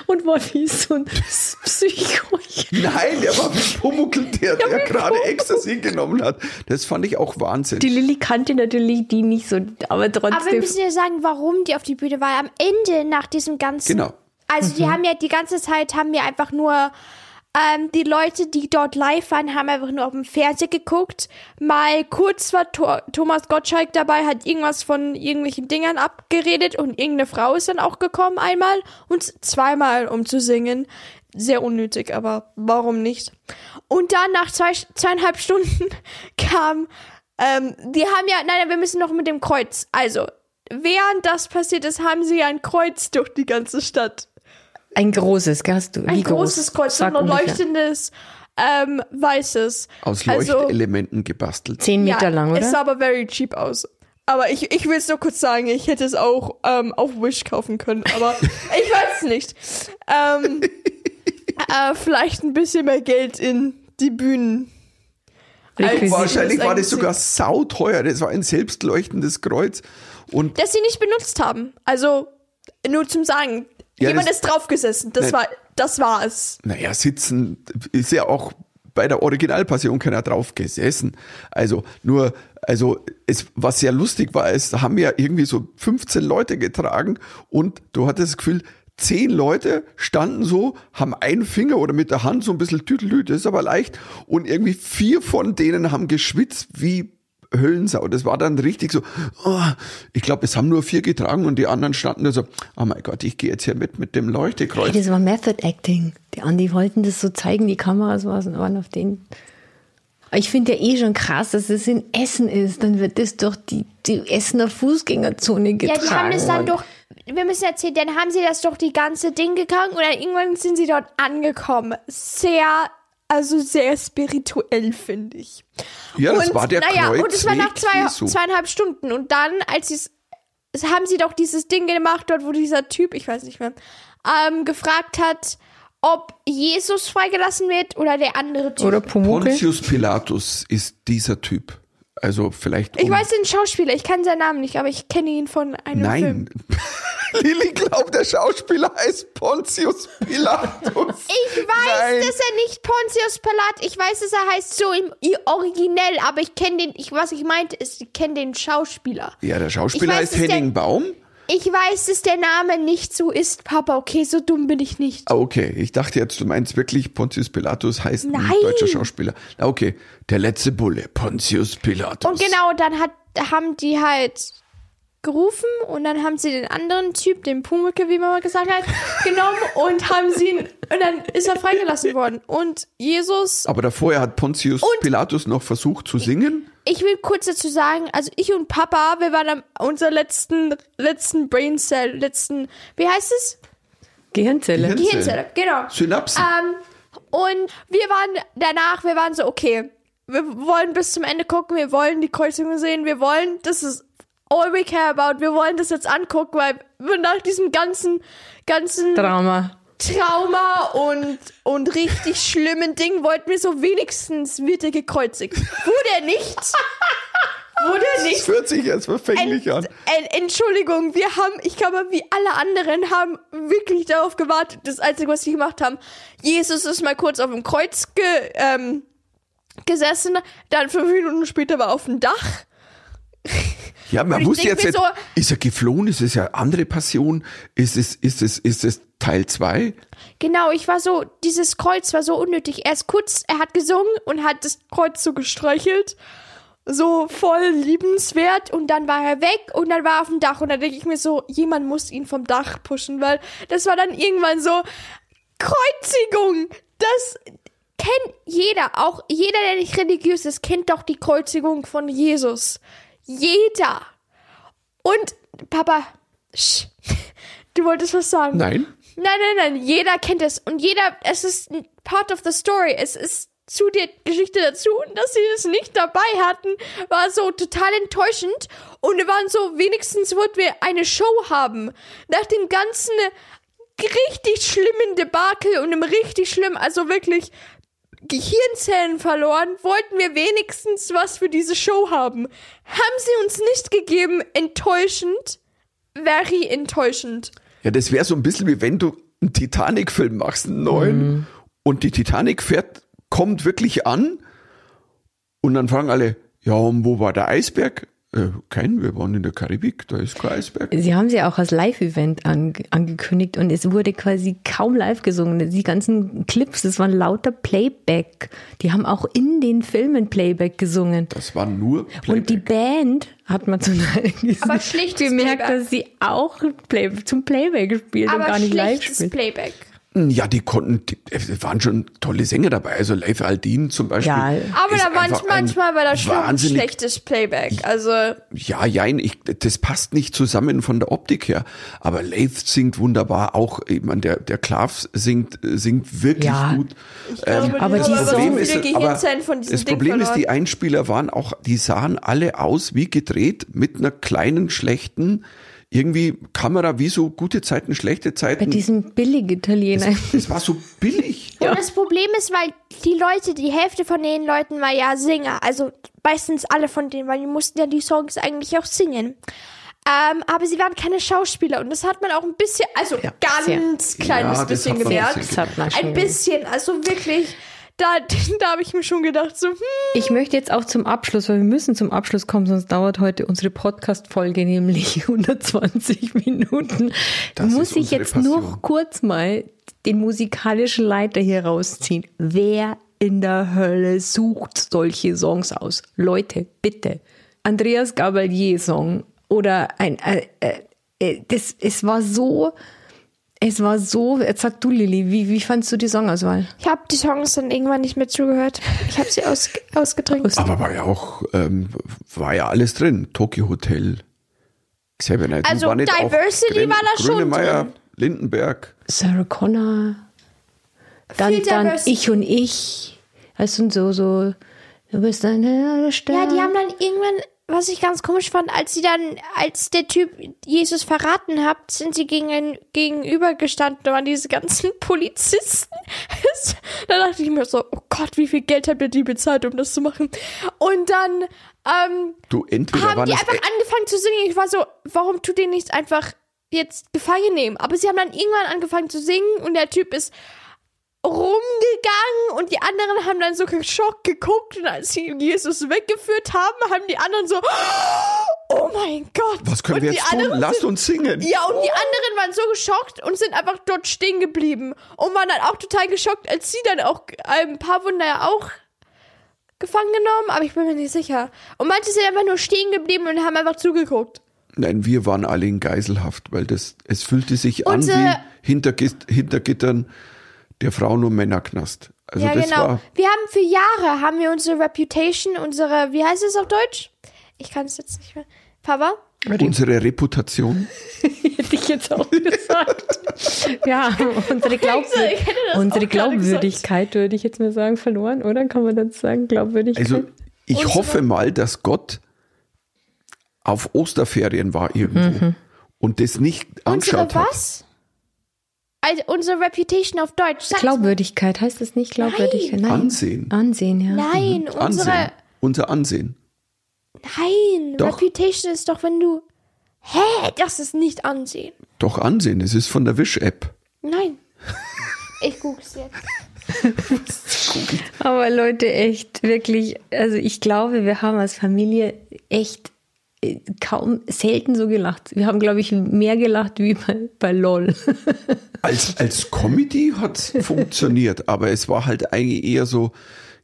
Speaker 3: und war wie so ein Psycho.
Speaker 1: nein, der war wie Pumuckl, der, der
Speaker 3: wie
Speaker 1: gerade
Speaker 3: Pumuckl.
Speaker 1: Ecstasy genommen hat. Das fand ich auch Wahnsinn.
Speaker 3: Die Lilly kannte natürlich die nicht so, aber
Speaker 2: Aber wir
Speaker 3: trotzdem.
Speaker 2: müssen ja sagen, warum die auf die Bühne war. Am Ende nach diesem ganzen.
Speaker 1: Genau.
Speaker 2: Also die haben ja die ganze Zeit haben wir einfach nur ähm, die Leute, die dort live waren, haben einfach nur auf dem Fernseher geguckt. Mal kurz war Tor Thomas Gottschalk dabei, hat irgendwas von irgendwelchen Dingern abgeredet und irgendeine Frau ist dann auch gekommen einmal und zweimal, um zu singen. Sehr unnötig, aber warum nicht? Und dann nach zwei, zweieinhalb Stunden [LAUGHS] kam, ähm, die haben ja, nein, wir müssen noch mit dem Kreuz. Also, während das passiert ist, haben sie ein Kreuz durch die ganze Stadt.
Speaker 3: Ein großes, hast du?
Speaker 2: Ein
Speaker 3: groß?
Speaker 2: großes Kreuz, so
Speaker 3: Sag
Speaker 2: ein
Speaker 3: ungefähr.
Speaker 2: leuchtendes, ähm, weißes.
Speaker 1: Aus
Speaker 2: Also,
Speaker 1: Leuchtelementen gebastelt.
Speaker 3: Zehn Meter
Speaker 2: ja,
Speaker 3: lang,
Speaker 2: Es
Speaker 3: oder?
Speaker 2: sah aber very cheap aus. Aber ich, ich will es nur kurz sagen, ich hätte es auch ähm, auf Wish kaufen können, aber [LAUGHS] ich weiß es nicht. Ähm, [LAUGHS] äh, vielleicht ein bisschen mehr Geld in die Bühnen.
Speaker 3: Requisiten.
Speaker 1: Wahrscheinlich war das sogar sauteuer. Das war ein selbstleuchtendes Kreuz. Und
Speaker 2: Das sie nicht benutzt haben. Also, nur zum Sagen.
Speaker 1: Ja,
Speaker 2: Jemand
Speaker 1: das-
Speaker 2: ist draufgesessen. Das war, das war es.
Speaker 1: Naja, sitzen ist ja auch bei der Originalpassion keiner drauf gesessen. Also nur, also es, was sehr lustig war, es haben ja irgendwie so 15 Leute getragen und du hattest das Gefühl, zehn Leute standen so, haben einen Finger oder mit der Hand so ein bisschen tüdelü, das ist aber leicht. Und irgendwie vier von denen haben geschwitzt wie Höllensau. Das war dann richtig so, oh, ich glaube, es haben nur vier getragen und die anderen standen da so, oh mein Gott, ich gehe jetzt hier mit mit dem Leuchtekreuz.
Speaker 3: Hey, das war Method Acting. Die Andi wollten das so zeigen, die Kameras waren auf den. Ich finde ja eh schon krass, dass es in Essen ist. Dann wird das durch die, die Essener Fußgängerzone getragen.
Speaker 2: Ja, die haben das dann durch, wir müssen erzählen, dann haben sie das durch die ganze Ding gegangen und dann irgendwann sind sie dort angekommen. Sehr, also sehr spirituell, finde ich.
Speaker 1: Ja, das
Speaker 2: und,
Speaker 1: war der
Speaker 2: naja,
Speaker 1: Kreuzweg
Speaker 2: und es war nach zwei, zweieinhalb Stunden. Und dann, als sie es, es haben sie doch dieses Ding gemacht, dort, wo dieser Typ, ich weiß nicht mehr, ähm, gefragt hat, ob Jesus freigelassen wird oder der andere Typ.
Speaker 3: Oder Pumuckl.
Speaker 1: Pontius Pilatus ist dieser Typ. Also vielleicht.
Speaker 2: ich
Speaker 1: um-
Speaker 2: weiß den Schauspieler, ich kenne seinen Namen nicht, aber ich kenne ihn von einem Film.
Speaker 1: Nein. [LAUGHS] Lilly glaubt, der Schauspieler heißt Pontius Pilatus. [LAUGHS]
Speaker 2: Ich weiß,
Speaker 1: Nein.
Speaker 2: dass er nicht Pontius Pilat, ich weiß, dass er heißt so im Originell, aber ich kenne den, ich, was ich meinte ist, ich kenne den Schauspieler.
Speaker 1: Ja, der Schauspieler
Speaker 2: Ich weiß,
Speaker 1: heißt
Speaker 2: dass der-
Speaker 1: Henning Baum.
Speaker 2: Ich weiß, dass der Name nicht so ist, Papa, okay, so dumm bin ich nicht.
Speaker 1: Ah, okay. Ich dachte jetzt, du meinst wirklich, Pontius Pilatus heißt ein
Speaker 2: Nein.
Speaker 1: deutscher Schauspieler. Okay. Der letzte Bulle, Pontius Pilatus.
Speaker 2: Und genau, dann hat, haben die halt gerufen und dann haben sie den anderen Typ, den Pumucke, wie man mal gesagt hat, [LAUGHS] genommen und haben sie ihn, und dann ist er freigelassen worden. Und Jesus
Speaker 1: Aber davor hat Pontius Pilatus noch versucht zu singen.
Speaker 2: Ich will kurz dazu sagen, also ich und Papa, wir waren am unser letzten letzten Brain Cell, letzten, wie heißt es?
Speaker 3: Gehirnzelle.
Speaker 1: Gehirn-
Speaker 2: Gehirnzelle, genau.
Speaker 1: Synapsen.
Speaker 2: Ähm, und wir waren danach, wir waren so, okay, wir wollen bis zum Ende gucken, wir wollen die Kreuzung sehen, wir wollen, das ist all we care about, wir wollen das jetzt angucken, weil wir nach diesem ganzen, ganzen
Speaker 3: Drama.
Speaker 2: Trauma und, und richtig schlimmen Ding wollten wir so wenigstens wird er gekreuzigt. Wurde er nicht? Wurde er
Speaker 1: Das
Speaker 2: nicht?
Speaker 1: hört sich jetzt verfänglich an.
Speaker 2: Ent, Ent, Entschuldigung, wir haben, ich glaube, wie alle anderen haben wirklich darauf gewartet. Das Einzige, was sie gemacht haben, Jesus ist mal kurz auf dem Kreuz ge, ähm, gesessen, dann fünf Minuten später war er auf dem Dach.
Speaker 1: Ja, man wusste jetzt nicht,
Speaker 2: so-
Speaker 1: ist er geflohen? Ist es ja andere Passion? Ist es, ist es, ist es Teil 2?
Speaker 2: Genau, ich war so, dieses Kreuz war so unnötig. Er ist kurz, er hat gesungen und hat das Kreuz so gestreichelt. So voll liebenswert und dann war er weg und dann war er auf dem Dach und dann denke ich mir so, jemand muss ihn vom Dach pushen, weil das war dann irgendwann so Kreuzigung. Das kennt jeder, auch jeder, der nicht religiös ist, kennt doch die Kreuzigung von Jesus. Jeder. Und Papa, sch, du wolltest was sagen.
Speaker 1: Nein?
Speaker 2: Nein, nein, nein, jeder kennt es. Und jeder, es ist ein part of the story. Es ist zu der Geschichte dazu. Und dass sie es nicht dabei hatten, war so total enttäuschend. Und wir waren so, wenigstens wollten wir eine Show haben. Nach dem ganzen richtig schlimmen Debakel und einem richtig schlimmen, also wirklich Gehirnzellen verloren, wollten wir wenigstens was für diese Show haben. Haben sie uns nicht gegeben. Enttäuschend. Very enttäuschend.
Speaker 1: Ja, das wäre so ein bisschen wie wenn du einen Titanic-Film machst, einen neuen, und die Titanic fährt, kommt wirklich an und dann fragen alle, ja, und wo war der Eisberg? Äh, kein, wir waren in der Karibik, da ist kein Eisberg.
Speaker 3: Sie haben sie auch als Live-Event ange angekündigt und es wurde quasi kaum live gesungen. Die ganzen Clips, das waren lauter Playback. Die haben auch in den Filmen Playback gesungen.
Speaker 1: Das war nur Playback.
Speaker 3: Und die Band hat man zum Teil
Speaker 2: Aber
Speaker 3: gemerkt,
Speaker 2: Playback.
Speaker 3: dass sie auch Play zum Playback gespielt und
Speaker 2: Aber
Speaker 3: gar nicht live
Speaker 2: schlechtes
Speaker 3: spielt.
Speaker 2: Playback.
Speaker 1: Ja, die konnten, die, es waren schon tolle Sänger dabei, also Leif Aldin zum Beispiel.
Speaker 3: Ja.
Speaker 2: Aber da war manchmal war das schon schlechtes Playback. Also
Speaker 1: Ja, jein, ich, das passt nicht zusammen von der Optik her. Aber Leif singt wunderbar, auch, ich meine, der, der Klav singt, singt wirklich
Speaker 3: Ja.
Speaker 1: gut.
Speaker 2: glaube,
Speaker 3: aber
Speaker 2: die
Speaker 3: die
Speaker 2: haben so
Speaker 1: ist,
Speaker 2: diesem
Speaker 1: das
Speaker 2: Ding
Speaker 1: Problem ist, die Einspieler waren auch, die sahen alle aus wie gedreht mit einer kleinen, schlechten, irgendwie Kamera wie so gute Zeiten, schlechte
Speaker 3: Bei
Speaker 1: Zeiten.
Speaker 3: diesem billig Italiener.
Speaker 1: Das war so billig. [LAUGHS]
Speaker 2: Und das Problem ist, weil die Leute, die Hälfte von den Leuten war ja Sänger. Also meistens alle von denen, weil die mussten ja die Songs eigentlich auch singen. Ähm, aber sie waren keine Schauspieler und das hat man auch ein bisschen, also
Speaker 3: Ja,
Speaker 2: ganz kleines
Speaker 1: Ja,
Speaker 2: bisschen
Speaker 1: man
Speaker 2: gemerkt.
Speaker 3: man
Speaker 2: Ein bisschen, also wirklich, da, [LAUGHS] da habe ich mir schon gedacht, so, hm,
Speaker 3: Ich möchte jetzt auch zum Abschluss, weil wir müssen zum Abschluss kommen, sonst dauert heute unsere Podcast-Folge nämlich [LAUGHS] 120 Minuten.
Speaker 1: Das
Speaker 3: Muss ich jetzt
Speaker 1: Passion.
Speaker 3: noch kurz mal den musikalischen Leiter hier rausziehen. Wer in der Hölle sucht solche Songs aus? Leute, bitte. Andreas Gabalier Song oder ein, äh, äh, äh, das, es war so, es war so, jetzt sag du Lilly, wie, wie fandst du die Songauswahl?
Speaker 2: ich habe die Songs dann irgendwann nicht mehr zugehört. Ich habe sie aus, ausgedrängt.
Speaker 1: Aber war ja auch, ähm, war ja alles drin. Tokyo Hotel. Xavier
Speaker 2: Also
Speaker 1: war
Speaker 2: Diversity war da schon drin.
Speaker 1: Lindenberg.
Speaker 3: Sarah Connor, dann,
Speaker 2: Viel
Speaker 3: dann
Speaker 2: Diversity.
Speaker 3: ich und ich. Weißt du, so, so, du bist eine Stern.
Speaker 2: Ja, die haben dann irgendwann, was ich ganz komisch fand, als sie dann, als der Typ Jesus verraten hat, sind sie gegen gegenübergestanden, da waren diese ganzen [LAUGHS] Polizisten. [LAUGHS] da dachte ich mir so, oh Gott, wie viel Geld habt ihr die bezahlt, um das zu machen? Und dann, ähm,
Speaker 1: Du, entweder
Speaker 2: haben die einfach angefangen zu singen. Ich war so, warum tut ihr nicht einfach jetzt gefangen nehmen? Aber sie haben dann irgendwann angefangen zu singen und der Typ ist rumgegangen und die anderen haben dann so geschockt geguckt und als sie Jesus weggeführt haben, haben die anderen so, oh mein Gott.
Speaker 1: Was können
Speaker 2: und
Speaker 1: wir jetzt tun? Lasst uns singen.
Speaker 2: Ja, und die anderen waren so geschockt und sind einfach dort stehen geblieben und waren dann auch total geschockt, als sie dann auch ein paar Wunder ja auch gefangen genommen, aber ich bin mir nicht sicher. Und manche sind einfach nur stehen geblieben und haben einfach zugeguckt.
Speaker 1: Nein, wir waren alle in Geiselhaft, weil das, es fühlte sich an
Speaker 2: Unsere-
Speaker 1: wie hinter, hinter Gittern der Frauen- und Männerknast. Also
Speaker 2: ja,
Speaker 1: das
Speaker 2: genau.
Speaker 1: war,
Speaker 2: Wir haben für Jahre haben wir unsere Reputation, unsere, wie heißt es auf Deutsch? Ich kann es jetzt nicht mehr. Papa?
Speaker 1: unsere Reputation. [LAUGHS]
Speaker 3: Hätte ich jetzt auch gesagt. ja, unsere, [LAUGHS] Glaubwür unsere Glaubwürdigkeit, würde ich jetzt mal sagen, verloren, oder? Kann man das sagen? Glaubwürdigkeit?
Speaker 1: Also ich
Speaker 2: Unsere-
Speaker 1: hoffe mal, dass Gott auf Osterferien war irgendwo und das nicht
Speaker 2: Unsere
Speaker 1: angeschaut hat.
Speaker 2: was? Also unsere Reputation auf Deutsch. Sag's.
Speaker 3: Glaubwürdigkeit heißt das nicht Glaubwürdigkeit? Nein.
Speaker 1: Ansehen.
Speaker 3: Ansehen, ja.
Speaker 2: Nein, unsere.
Speaker 1: Ansehen. Unser Ansehen.
Speaker 2: Nein,
Speaker 1: Doch.
Speaker 2: Reputation ist doch, wenn du. Hä? Das ist nicht ansehen.
Speaker 1: Doch Ansehen, es ist von der Wish-App.
Speaker 2: Nein. [LAUGHS] Ich guck's jetzt. [LAUGHS]
Speaker 3: Aber Leute, echt, wirklich, also ich glaube, wir haben als Familie echt kaum, selten so gelacht. Wir haben, glaube ich, mehr gelacht wie bei, bei LOL. [LAUGHS]
Speaker 1: Als, als Comedy hat es funktioniert, aber es war halt eigentlich eher so,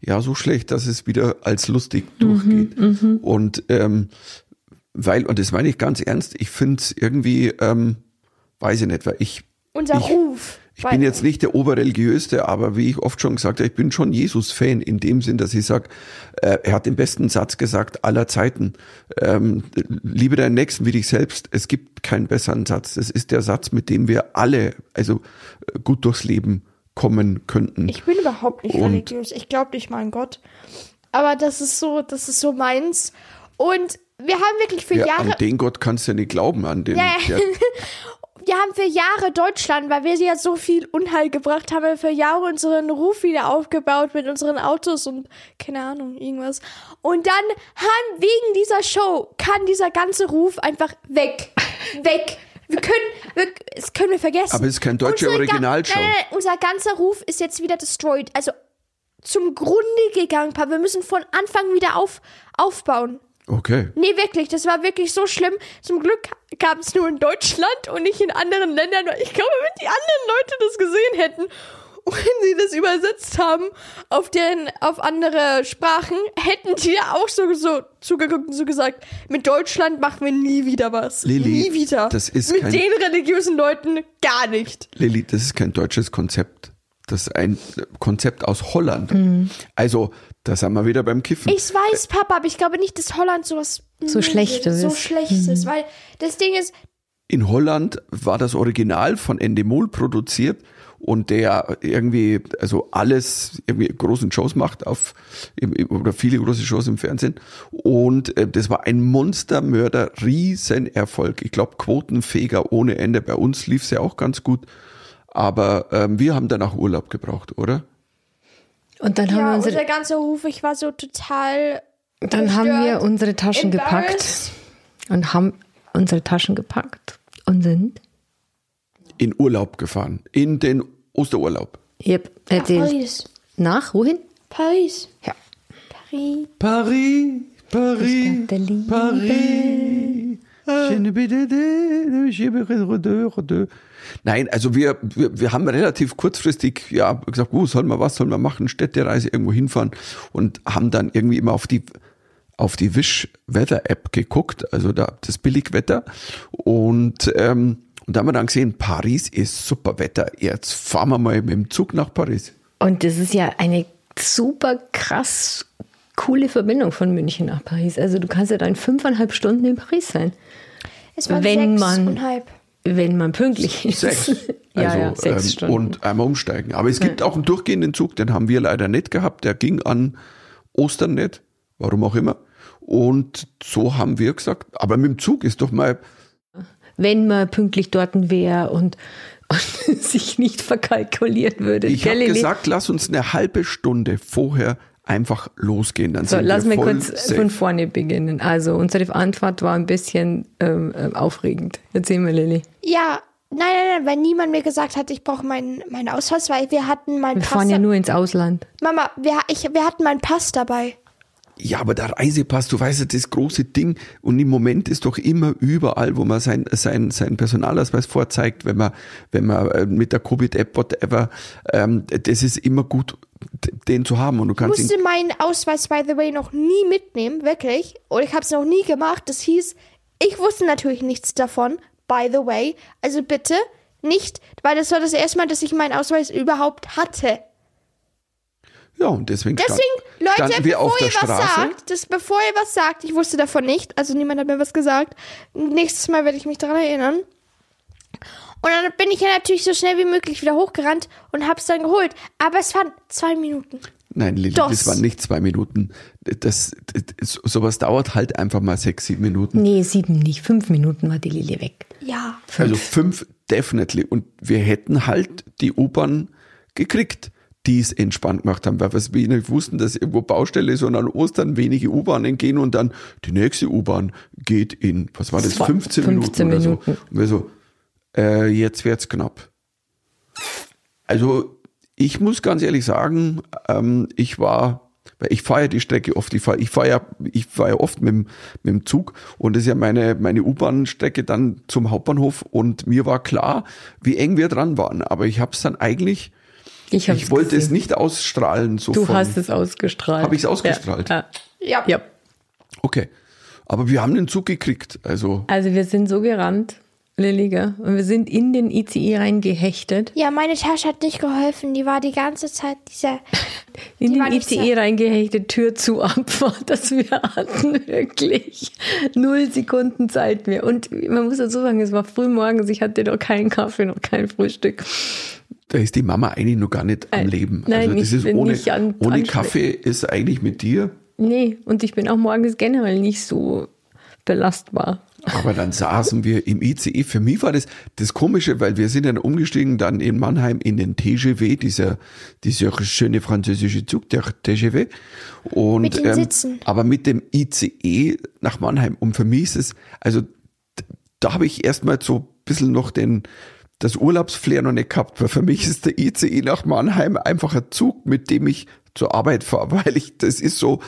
Speaker 1: ja, so schlecht, dass es wieder als lustig durchgeht. und ähm, weil, und das meine ich ganz ernst, ich finde es irgendwie, ähm, weiß ich nicht, weil ich,
Speaker 2: Unser
Speaker 1: Ich-
Speaker 2: Ruf.
Speaker 1: Ich bin jetzt nicht der Oberreligiöste, aber wie ich oft schon gesagt habe, ich bin schon Jesus-Fan in dem Sinn, dass ich sage, äh, er hat den besten Satz gesagt aller Zeiten. Ähm, liebe deinen Nächsten wie dich selbst. Es gibt keinen besseren Satz. Das ist der Satz, mit dem wir alle, also äh, gut durchs Leben kommen könnten.
Speaker 2: Ich bin überhaupt nicht
Speaker 1: Und-
Speaker 2: religiös. Ich glaube nicht mal an Gott. Aber das ist so, das ist so meins. Und wir haben wirklich für
Speaker 1: ja,
Speaker 2: Jahre.
Speaker 1: an den Gott kannst du ja nicht glauben, an den.
Speaker 2: Ja, ja.
Speaker 1: Der,
Speaker 2: wir haben für Jahre Deutschland, weil wir ja so viel Unheil gebracht haben, wir für Jahre unseren Ruf wieder aufgebaut mit unseren Autos und keine Ahnung, irgendwas. Und dann haben wegen dieser Show kann dieser ganze Ruf einfach weg. [LAUGHS] Weg. Wir können, wir, das können wir vergessen.
Speaker 1: Aber es ist kein deutsche
Speaker 2: Unsere ga-
Speaker 1: Originalshow.
Speaker 2: Nein, nein, nein, unser ganzer Ruf ist jetzt wieder destroyed. Also zum Grunde gegangen, Papa. Wir müssen von Anfang wieder auf, aufbauen.
Speaker 1: Okay.
Speaker 2: Nee, wirklich, das war wirklich so schlimm. Zum Glück gab es nur in Deutschland und nicht in anderen Ländern. Ich glaube, wenn die anderen Leute das gesehen hätten und wenn sie das übersetzt haben auf deren, auf andere Sprachen, hätten die ja auch so, so zugeguckt und so gesagt, mit Deutschland machen wir nie wieder was.
Speaker 1: Lilly,
Speaker 2: nie wieder.
Speaker 1: das ist
Speaker 2: mit
Speaker 1: kein-
Speaker 2: den religiösen Leuten gar nicht.
Speaker 1: Lilly, das ist kein deutsches Konzept. Das ist ein Konzept aus Holland. Also, da sind wir wieder beim Kiffen.
Speaker 2: Ich weiß, Papa, aber ich glaube nicht, dass Holland sowas
Speaker 3: So Schlechtes
Speaker 2: so
Speaker 3: ist.
Speaker 2: schlecht ist, weil das Ding ist,
Speaker 1: In Holland war das Original von Endemol produziert und der irgendwie, also alles, irgendwie großen Shows macht auf, oder viele große Shows im Fernsehen. Und äh, das war ein Monstermörder, Riesenerfolg. Ich glaube, Quotenfeger ohne Ende. Bei uns lief es ja auch ganz gut. Aber ähm, wir haben danach Urlaub gebraucht, oder?
Speaker 3: Und dann haben
Speaker 2: ja,
Speaker 3: wir
Speaker 2: unser
Speaker 3: unsere,
Speaker 2: ganzer Ruf, ich war so total
Speaker 3: dann haben wir unsere Taschen gepackt und haben unsere Taschen gepackt und sind,
Speaker 1: In Urlaub gefahren. In den Osterurlaub.
Speaker 3: yep,
Speaker 2: Nach
Speaker 3: erzählt.
Speaker 2: Paris.
Speaker 3: Nach, wohin?
Speaker 2: Paris.
Speaker 3: Ja.
Speaker 2: Paris.
Speaker 1: Paris, Paris,
Speaker 3: Stadt der Liebe.
Speaker 1: Paris. Nein, also wir, wir, wir haben relativ kurzfristig ja gesagt, wo soll man, was soll man machen, Städtereise irgendwo hinfahren und haben dann irgendwie immer auf die auf die Wish Weather App geguckt, also da das Billigwetter und ähm, und da haben wir dann gesehen, Paris ist super Wetter. Jetzt fahren wir mal mit dem Zug nach Paris.
Speaker 3: Und das ist ja eine super krass coole Verbindung von München nach Paris. Also du kannst ja dann fünfeinhalb Stunden in Paris sein,
Speaker 2: Es waren
Speaker 3: Wenn
Speaker 2: sechs
Speaker 3: man-
Speaker 2: und halb.
Speaker 3: Wenn man pünktlich ist.
Speaker 1: Sechs.
Speaker 3: ja, [LAUGHS]
Speaker 1: Also,
Speaker 3: ja, sechs
Speaker 1: ähm,
Speaker 3: Stunden.
Speaker 1: Und einmal umsteigen. Aber es gibt auch einen durchgehenden Zug, den haben wir leider nicht gehabt. Der ging an Ostern nicht. Warum auch immer. Und so haben wir gesagt, aber mit dem Zug ist doch mal,
Speaker 3: wenn man pünktlich dort wäre und, [LAUGHS] und sich nicht verkalkuliert würde.
Speaker 1: ich habe gesagt, lass uns eine halbe Stunde vorher einfach losgehen. Dann
Speaker 3: So,
Speaker 1: sind
Speaker 3: lass
Speaker 1: wir
Speaker 3: mir
Speaker 1: voll
Speaker 3: kurz
Speaker 1: safe.
Speaker 3: von vorne beginnen. Also, unsere Anfahrt war ein bisschen ähm, ähm, aufregend. Erzähl mir, Lilly.
Speaker 2: Ja, nein, nein, nein, weil niemand mir gesagt hat, ich brauche meinen meinen Ausweis, weil wir hatten meinen
Speaker 3: Wir
Speaker 2: Pass.
Speaker 3: fahren ja nur ins Ausland.
Speaker 2: Mama, wir, ich, wir hatten meinen Pass dabei.
Speaker 1: Ja, aber der Reisepass, du weißt ja, das große Ding und im Moment ist doch immer überall, wo man sein, sein, sein Personalausweis vorzeigt, wenn man, wenn man äh, mit der Covid-App, whatever, ähm, das ist immer gut, den zu haben und du
Speaker 2: Ich
Speaker 1: kannst ihn
Speaker 2: musste meinen Ausweis, by the way, noch nie mitnehmen, wirklich. Und ich habe es noch nie gemacht. Das hieß, ich wusste natürlich nichts davon, by the way. Also bitte nicht, weil das war das erste Mal, dass ich meinen Ausweis überhaupt hatte.
Speaker 1: Ja, und deswegen,
Speaker 2: Deswegen,
Speaker 1: stand,
Speaker 2: Leute,
Speaker 1: standen wir
Speaker 2: bevor
Speaker 1: auf der
Speaker 2: ihr was
Speaker 1: Straße.
Speaker 2: sagt, das, bevor ihr was sagt, ich wusste davon nicht, also niemand hat mir was gesagt. Nächstes Mal werde ich mich daran erinnern. Und dann bin ich ja natürlich so schnell wie möglich wieder hochgerannt und hab's dann geholt. Aber es waren zwei Minuten.
Speaker 1: Nein, Lilly, das waren nicht zwei Minuten. Das, das, sowas dauert halt einfach mal sechs, sieben Minuten.
Speaker 3: Nee, sieben nicht. Fünf Minuten war die Lilly weg.
Speaker 2: Ja.
Speaker 1: Also fünf, definitely. Und wir hätten halt die U-Bahn gekriegt, die es entspannt gemacht haben, weil wir nicht wussten, dass irgendwo Baustelle ist und an Ostern wenige U-Bahnen gehen und dann die nächste U-Bahn geht in, was war das,
Speaker 3: Das war
Speaker 1: 15,
Speaker 3: 15
Speaker 1: Minuten oder
Speaker 3: Minuten.
Speaker 1: so. Und wir so, äh, jetzt wird's knapp. Also ich muss ganz ehrlich sagen, ähm, ich war, weil ich fahre ja die Strecke oft, ich fahre ich fahr ja, ich fahr ja oft mit, dem- mit dem Zug und das ist ja meine, meine U-Bahn-Strecke dann zum Hauptbahnhof und mir war klar, wie eng wir dran waren, aber ich habe es dann eigentlich,
Speaker 3: Ich,
Speaker 1: ich wollte es
Speaker 3: gesehen.
Speaker 1: nicht ausstrahlen. So
Speaker 3: Du
Speaker 1: von,
Speaker 3: hast es ausgestrahlt.
Speaker 1: Hab ich's ausgestrahlt?
Speaker 3: Ja.
Speaker 2: Ja.
Speaker 3: ja.
Speaker 1: Okay, aber wir haben den Zug gekriegt, also
Speaker 3: Also wir sind so gerannt, Lilly, gell? und wir sind in den ICE reingehechtet.
Speaker 2: Ja, meine Tasche hat nicht geholfen. Die war die ganze Zeit dieser. [LAUGHS]
Speaker 3: In
Speaker 2: Die
Speaker 3: den ICE reingehechtet, Tür zu, [LAUGHS] Abfahrt, dass wir hatten wirklich null Sekunden Zeit mehr. Und man muss dazu sagen, es war früh morgens, ich hatte noch keinen Kaffee, noch kein Frühstück.
Speaker 1: Da ist die Mama eigentlich noch gar nicht am. Leben.
Speaker 3: Nein,
Speaker 1: also das
Speaker 3: ich
Speaker 1: ist
Speaker 3: bin
Speaker 1: ohne,
Speaker 3: nicht an-
Speaker 1: ohne Kaffee ist eigentlich mit dir.
Speaker 3: Nee, und ich bin auch morgens generell nicht so belastbar.
Speaker 1: Aber dann saßen wir im ICE. Für mich war das das Komische, weil wir sind dann umgestiegen dann in Mannheim in den TGV, dieser, dieser schöne französische Zug, der TGV. Und,
Speaker 2: Mit den Sitzen.
Speaker 1: Aber mit dem ICE nach Mannheim. Und für mich ist es, also da habe ich erstmal so ein bisschen noch den, das Urlaubsflair noch nicht gehabt, weil für mich ist der ICE nach Mannheim einfach ein Zug, mit dem ich zur Arbeit fahre, [LAUGHS] weil ich, das ist so,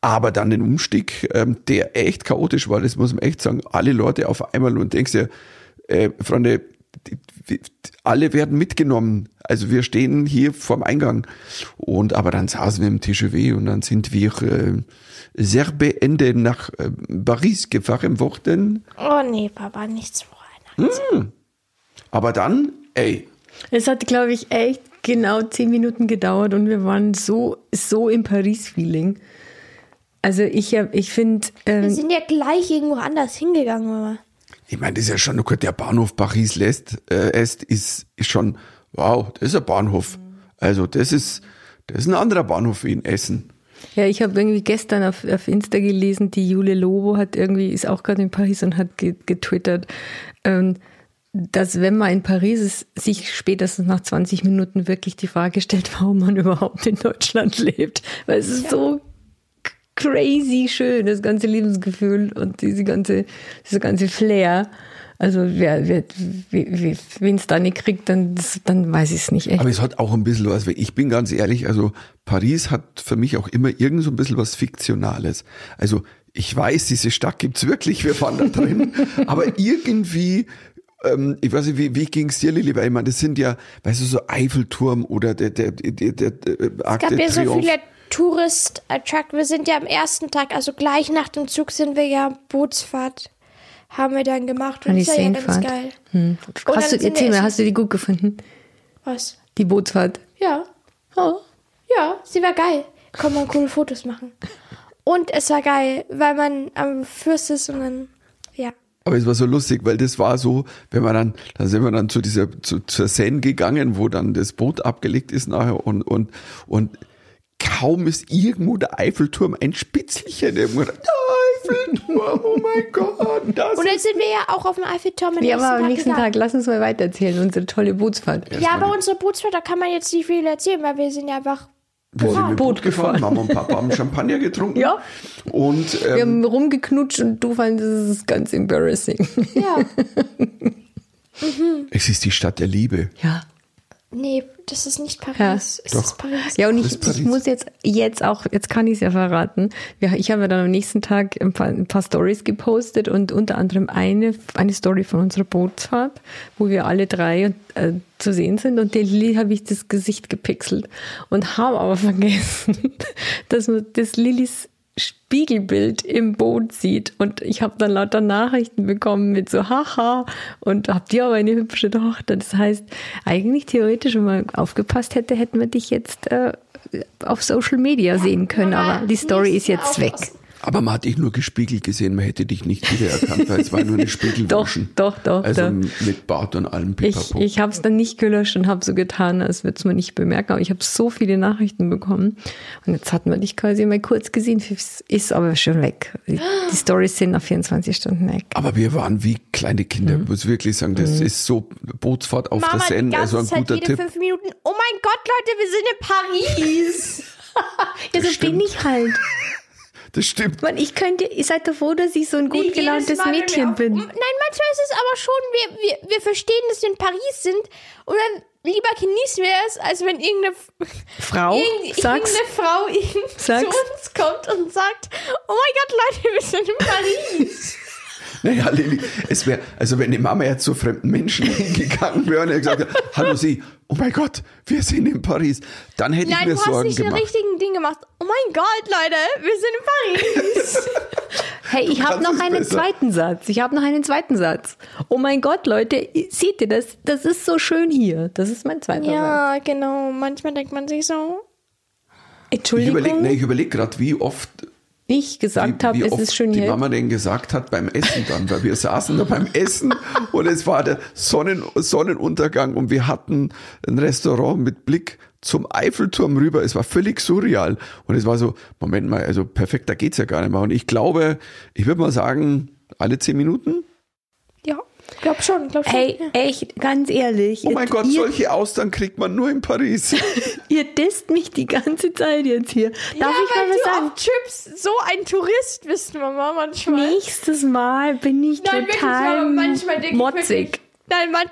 Speaker 1: aber dann den Umstieg, ähm, der echt chaotisch war, das muss man echt sagen, alle Leute auf einmal und denkst dir, äh, Freunde, die, die, alle werden mitgenommen. Also wir stehen hier vorm Eingang und aber dann saßen wir im TGV und dann sind wir äh, sehr beende nach äh, Paris gefahren worden.
Speaker 2: Oh nee, Papa, nichts vor Weihnachten.
Speaker 1: Aber dann, ey,
Speaker 3: Es hat, glaube ich, echt genau zehn Minuten gedauert und wir waren so, so im Paris-Feeling. Also ich, ich finde,
Speaker 2: Wir
Speaker 3: ähm,
Speaker 2: sind ja gleich irgendwo anders hingegangen, Mama.
Speaker 1: ich meine, das ist ja schon, gut, der Bahnhof Paris lässt, äh, Est ist, ist schon, wow, das ist ein Bahnhof. Also das ist, das ist ein anderer Bahnhof wie in Essen.
Speaker 3: ja, ich habe irgendwie gestern auf, auf Insta gelesen, die Jule Lobo hat irgendwie, ist auch gerade in Paris und hat ge getwittert, ähm, dass wenn man in Paris ist, sich spätestens nach 20 Minuten wirklich die Frage stellt, warum man überhaupt in Deutschland lebt. Weil es ist so k- crazy schön, das ganze Lebensgefühl und diese ganze, diese ganze Flair. Also wer, wer, wen es da nicht kriegt, dann, dann weiß ich es nicht echt.
Speaker 1: Aber es hat auch ein bisschen was, ich bin ganz ehrlich, also Paris hat für mich auch immer irgend so ein bisschen was Fiktionales. Also ich weiß, diese Stadt gibt's wirklich, wir fahren da drin, [LAUGHS] aber irgendwie ähm, ich weiß nicht, wie, wie ging es dir, Lili? Weil ich meine, das sind ja, weißt du, so Eiffelturm oder der, der, der, der, der
Speaker 2: Arc Es gab ja so viele Tourist-Attract. Wir sind ja am ersten Tag, also gleich nach dem Zug sind wir ja Bootsfahrt haben wir dann gemacht
Speaker 3: und das ist ja ganz geil. Hm. Hast du, erzähl mal, hast du die gut gefunden?
Speaker 2: Was?
Speaker 3: Die Bootsfahrt?
Speaker 2: Ja. Oh. Ja, sie war geil. Kann man coole Fotos machen. Und es war geil, weil man am Fluss ist und dann.
Speaker 1: Aber es war so lustig, weil das war so, wenn man dann, da sind wir dann zu dieser, zu, zur Seine gegangen, wo dann das Boot abgelegt ist nachher und, und, und kaum ist irgendwo der Eiffelturm ein Spitzelchen. Der Eiffelturm, oh mein Gott.
Speaker 2: Das und jetzt sind wir ja auch auf dem Eiffelturm.
Speaker 3: Ja, aber am nächsten Tag, lass uns mal weitererzählen, unsere tolle Bootsfahrt.
Speaker 2: Ja, aber unsere Bootsfahrt, da kann man jetzt nicht viel erzählen, weil wir sind ja einfach
Speaker 1: wir sind mit Boot gefahren. Mama und Papa haben Champagner getrunken.
Speaker 3: Ja.
Speaker 1: Und,
Speaker 3: ähm, wir haben rumgeknutscht und du fandest es ganz embarrassing.
Speaker 2: Ja. [LAUGHS]
Speaker 1: mhm. Es ist die Stadt der Liebe.
Speaker 3: Ja.
Speaker 2: Nee, das ist nicht Paris. Ja, ist Paris.
Speaker 3: Ja, und ich, ich, muss jetzt, jetzt auch, jetzt kann ich es ja verraten. Ich habe dann am nächsten Tag ein paar, ein paar Stories gepostet und unter anderem eine, eine Story von unserer Bootsfahrt, wo wir alle drei äh, zu sehen sind und der Lilly habe ich das Gesicht gepixelt und habe aber [LAUGHS] vergessen, dass das Lillys Spiegelbild im Boot sieht. Und ich habe dann lauter Nachrichten bekommen mit so Haha und habt ihr aber eine hübsche Tochter. Das heißt, eigentlich theoretisch, wenn man aufgepasst hätte, hätten wir dich jetzt äh, auf Social Media sehen können. Aber die Story ist jetzt weg.
Speaker 1: Aber man hat dich nur gespiegelt gesehen, man hätte dich nicht wiedererkannt, weil es war nur eine [LAUGHS] Spiegelwäsche.
Speaker 3: doch, doch, doch.
Speaker 1: Also
Speaker 3: doch.
Speaker 1: mit Bart und allem Pipapo.
Speaker 3: Ich, ich habe es dann nicht gelöscht und habe so getan, als würde es man nicht bemerken. Aber ich habe so viele Nachrichten bekommen. Und jetzt hat man dich quasi mal kurz gesehen, ist aber schon weg. Die, [GASPS] die Stories sind nach 24 Stunden weg.
Speaker 1: Aber wir waren wie kleine Kinder, mhm. muss wirklich sagen. Das mhm. ist so Bootsfahrt auf
Speaker 2: Mama,
Speaker 1: der Seine, also ein guter
Speaker 2: jede
Speaker 1: Tipp.
Speaker 2: fünf Minuten. Oh mein Gott, Leute, wir sind in Paris. [LAUGHS]
Speaker 3: ja, so bin ich halt. [LAUGHS]
Speaker 1: Das stimmt.
Speaker 3: Man, ich könnte, ihr seid doch froh, dass ich so ein gut gelauntes Mädchen bin.
Speaker 2: Nein, manchmal ist es aber schon, wir, wir, wir verstehen, dass wir in Paris sind und dann lieber genießen wir es, als wenn irgendeine
Speaker 3: Frau,
Speaker 2: irgend, irgendeine Frau zu uns kommt und sagt, oh mein Gott, Leute, wir sind in Paris.
Speaker 1: Naja, Lili, es wäre, also wenn die Mama jetzt zu fremden Menschen [LAUGHS] hingegangen wäre und gesagt hallo Sie, oh mein Gott, wir sind in Paris, dann hätte
Speaker 2: Nein,
Speaker 1: ich mir Sorgen gemacht.
Speaker 2: Nein, du hast nicht den richtigen Ding gemacht. Oh mein Gott, Leute, wir sind in Paris. [LAUGHS]
Speaker 3: hey, ich habe noch einen besser. zweiten Satz. Ich habe noch einen zweiten Satz. Oh mein Gott, Leute, seht ihr das? Das ist so schön hier. Das ist mein zweiter
Speaker 2: ja,
Speaker 3: Satz.
Speaker 2: Ja, genau. Manchmal denkt man sich so.
Speaker 3: Entschuldigung.
Speaker 1: Ich überlege nee, überleg gerade, wie oft
Speaker 3: ich gesagt habe, es ist schön
Speaker 1: die
Speaker 3: hier.
Speaker 1: Die Mama denn gesagt hat beim Essen dann, weil wir saßen da beim Essen und es war der Sonnen, Sonnenuntergang und wir hatten ein Restaurant mit Blick zum Eiffelturm rüber. Es war völlig surreal und es war so, Moment mal, also perfekt, da geht's ja gar nicht mehr. Und ich glaube, ich würde mal sagen, alle zehn Minuten
Speaker 2: Glaub schon, glaub schon.
Speaker 3: Hey, ja. echt, ganz ehrlich.
Speaker 1: Oh mein Gott, ihr, solche Austern kriegt man nur in Paris. [LAUGHS] [LAUGHS]
Speaker 3: ihr disst mich die ganze Zeit jetzt hier. Darf
Speaker 2: ja,
Speaker 3: ich
Speaker 2: mal
Speaker 3: was sagen?
Speaker 2: auf Trips so ein Tourist bist, Mama, manchmal.
Speaker 3: Nächstes Mal bin ich Nein, total wirklich, motzig.
Speaker 2: Nein, man,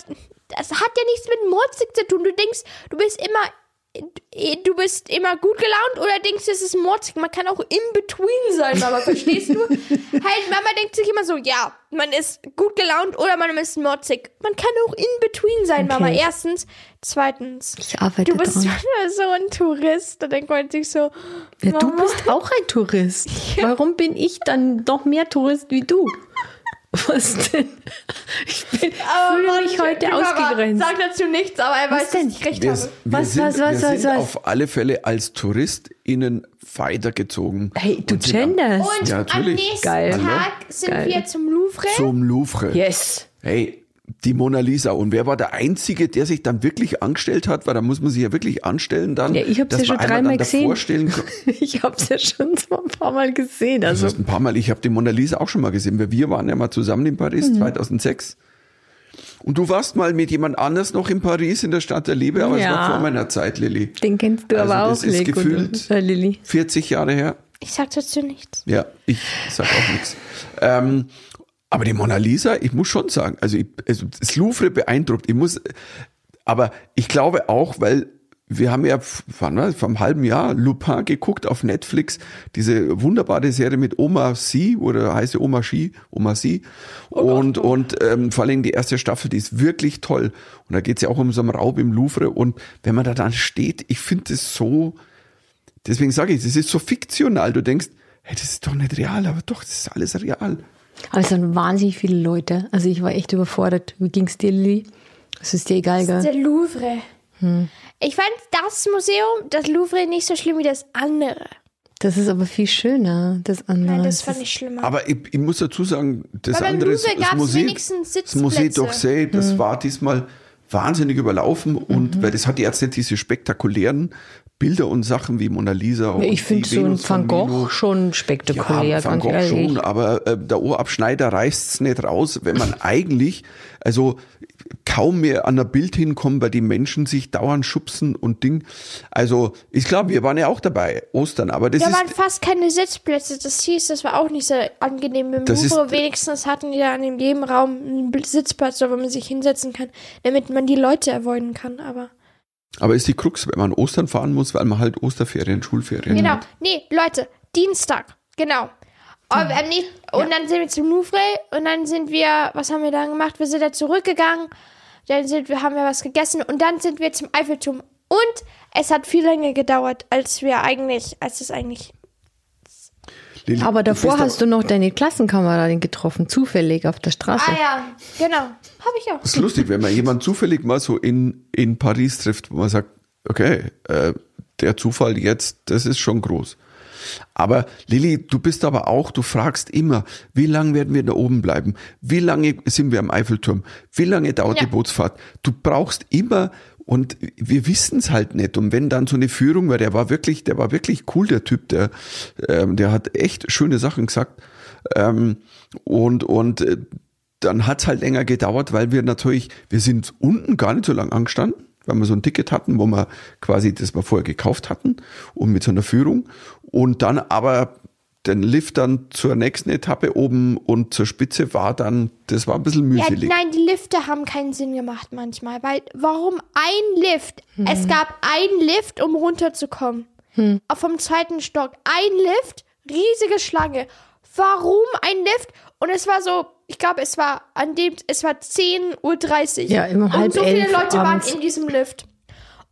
Speaker 2: das hat ja nichts mit motzig zu tun. Du denkst, du bist immer du bist immer gut gelaunt oder denkst du, es ist motzig? Man kann auch in between sein, Mama, verstehst du? [LAUGHS] halt, Mama denkt sich immer so, ja, man ist gut gelaunt oder man ist motzig. Man kann auch in between sein, okay. Mama. Erstens. Zweitens.
Speaker 3: Ich arbeite
Speaker 2: Du bist
Speaker 3: dran. [LAUGHS]
Speaker 2: so ein Tourist. Da denkt man sich so,
Speaker 3: ja, du bist auch ein Tourist. [LAUGHS] Ja. Warum bin ich dann noch mehr Tourist wie du? Was denn? Ich bin, aber fühle mich heute ausgegrenzt.
Speaker 2: Sag dazu nichts, aber er weiß, dass ich recht
Speaker 1: wir,
Speaker 2: habe.
Speaker 1: Wir
Speaker 3: was,
Speaker 1: sind,
Speaker 3: was, was,
Speaker 1: wir
Speaker 3: was,
Speaker 1: sind
Speaker 3: was?
Speaker 1: auf alle Fälle als TouristInnen weitergezogen.
Speaker 3: Hey, du genders.
Speaker 2: Und
Speaker 1: ja,
Speaker 2: am nächsten
Speaker 3: Geil.
Speaker 2: Tag sind
Speaker 3: Geil.
Speaker 2: wir zum Louvre.
Speaker 1: Zum Louvre.
Speaker 3: Yes.
Speaker 1: Hey, die Mona Lisa. Und wer war der Einzige, der sich dann wirklich angestellt hat? Weil da muss man sich ja wirklich anstellen dann.
Speaker 3: Ja, ich habe es ja schon dreimal gesehen. [LAUGHS] ich habe es ja schon ein paar Mal gesehen. Also.
Speaker 1: Das heißt ein paar Mal. Ich habe die Mona Lisa auch schon mal gesehen. weil Wir waren ja mal zusammen in Paris mhm. 2006. Und du warst mal mit jemand anders noch in Paris in der Stadt der Liebe, aber es
Speaker 3: Ja.
Speaker 1: war vor meiner Zeit, Lilly.
Speaker 3: Den kennst du
Speaker 1: Also
Speaker 3: aber
Speaker 1: das
Speaker 3: auch,
Speaker 1: ist
Speaker 3: Lego,
Speaker 1: gefühlt-
Speaker 3: du- äh, Lilly.
Speaker 1: 40 Jahre her.
Speaker 2: Ich sag dazu nichts.
Speaker 1: Ja, ich sag auch nichts. Ähm, Aber die Mona Lisa, ich muss schon sagen, also, ich, also das Louvre beeindruckt. Ich muss, aber ich glaube auch, weil wir haben ja wann war, vor einem halben Jahr Lupin geguckt auf Netflix, diese wunderbare Serie mit Oma Sie oder heißt sie Oma Ski, Oma Sie.
Speaker 2: Oh
Speaker 1: und und ähm, vor allem die erste Staffel, die ist wirklich toll. Und da geht's ja auch um so einen Raub im Louvre. Und wenn man da dann steht, ich finde es so, deswegen sage ich, das ist so fiktional. Du denkst, hey, das ist doch nicht real, aber doch, das ist alles real.
Speaker 3: Aber es sind wahnsinnig viele Leute. Also ich war echt überfordert. Wie ging's dir, Lilly? Das ist dir egal,
Speaker 2: Das ist
Speaker 3: gell?
Speaker 2: der Louvre.
Speaker 3: Hm.
Speaker 2: Ich fand das Museum, das Louvre, nicht so schlimm wie das andere.
Speaker 3: Das ist aber viel schöner, das andere.
Speaker 2: Nein, das fand
Speaker 3: ist-
Speaker 2: ich schlimmer.
Speaker 1: Aber ich, ich muss dazu sagen, das
Speaker 2: Weil
Speaker 1: andere ist das Museum, das Museum
Speaker 2: Sitzplätze.
Speaker 1: d'Orsay, das war diesmal wahnsinnig überlaufen und weil das hat jetzt nicht diese spektakulären Bilder und Sachen wie Mona Lisa und
Speaker 3: ich finde so ein Van Gogh
Speaker 1: Milo.
Speaker 3: schon spektakulär,
Speaker 1: Ja, Van Gogh
Speaker 3: ehrlich.
Speaker 1: schon, aber äh, der Ohrabschneider reißt's nicht raus, wenn man [LAUGHS] eigentlich, also kaum mehr an ein Bild hinkommt, weil die Menschen sich dauernd schubsen und Ding. Also, ich glaube, wir waren ja auch dabei, Ostern, aber das
Speaker 2: Da
Speaker 1: ist,
Speaker 2: waren fast keine Sitzplätze. Das hieß, das war auch nicht so angenehm. Im
Speaker 1: Das ist-
Speaker 2: Louvre wenigstens hatten die da in jedem Raum einen Sitzplatz, wo man sich hinsetzen kann, damit man die Leute avoiden kann. Aber
Speaker 1: aber ist die Krux, wenn man Ostern fahren muss, weil man halt Osterferien, Schulferien
Speaker 2: genau,
Speaker 1: hat.
Speaker 2: nee, Leute, Dienstag, genau. Aber wir haben nicht, und dann sind wir zum Louvre und dann sind wir, was haben wir dann gemacht? Wir sind da zurückgegangen, dann sind wir, haben wir was gegessen und dann sind wir zum Eiffelturm. Und es hat viel länger gedauert, als wir eigentlich, als es eigentlich
Speaker 3: Aber davor hast du noch deine Klassenkameradin getroffen, zufällig auf der Straße.
Speaker 2: Ah ja, genau. Habe ich auch.
Speaker 1: Das ist lustig, wenn man jemanden zufällig mal so in, in Paris trifft, wo man sagt, okay, äh, der Zufall jetzt, das ist schon groß. Aber Lilly, du bist aber auch, du fragst immer, wie lange werden wir da oben bleiben? Wie lange sind wir am Eiffelturm? Wie lange dauert
Speaker 2: Ja.
Speaker 1: die Bootsfahrt? Du brauchst immer und wir wissen es halt nicht. Und wenn dann so eine Führung, weil der war wirklich, der war wirklich cool, der Typ, der, ähm, der hat echt schöne Sachen gesagt. Ähm, und und äh, dann hat's halt länger gedauert, weil wir natürlich, wir sind unten gar nicht so lang angestanden, weil wir so ein Ticket hatten, wo wir quasi das wir vorher gekauft hatten und mit so einer Führung. Und dann aber den Lift dann zur nächsten Etappe oben und zur Spitze war dann, das war ein bisschen
Speaker 2: Ja,
Speaker 1: mühselig.
Speaker 2: nein, die Lifte haben keinen Sinn gemacht manchmal, weil warum ein Lift? Es gab ein Lift, um runterzukommen. Auf vom zweiten Stock. Ein Lift, riesige Schlange. Warum ein Lift? Und es war so, ich glaube, es war an dem, es war 10.30 Uhr.
Speaker 3: Ja, immer um
Speaker 2: Und
Speaker 3: halb
Speaker 2: so viele
Speaker 3: elf
Speaker 2: Leute
Speaker 3: abends.
Speaker 2: waren in diesem Lift.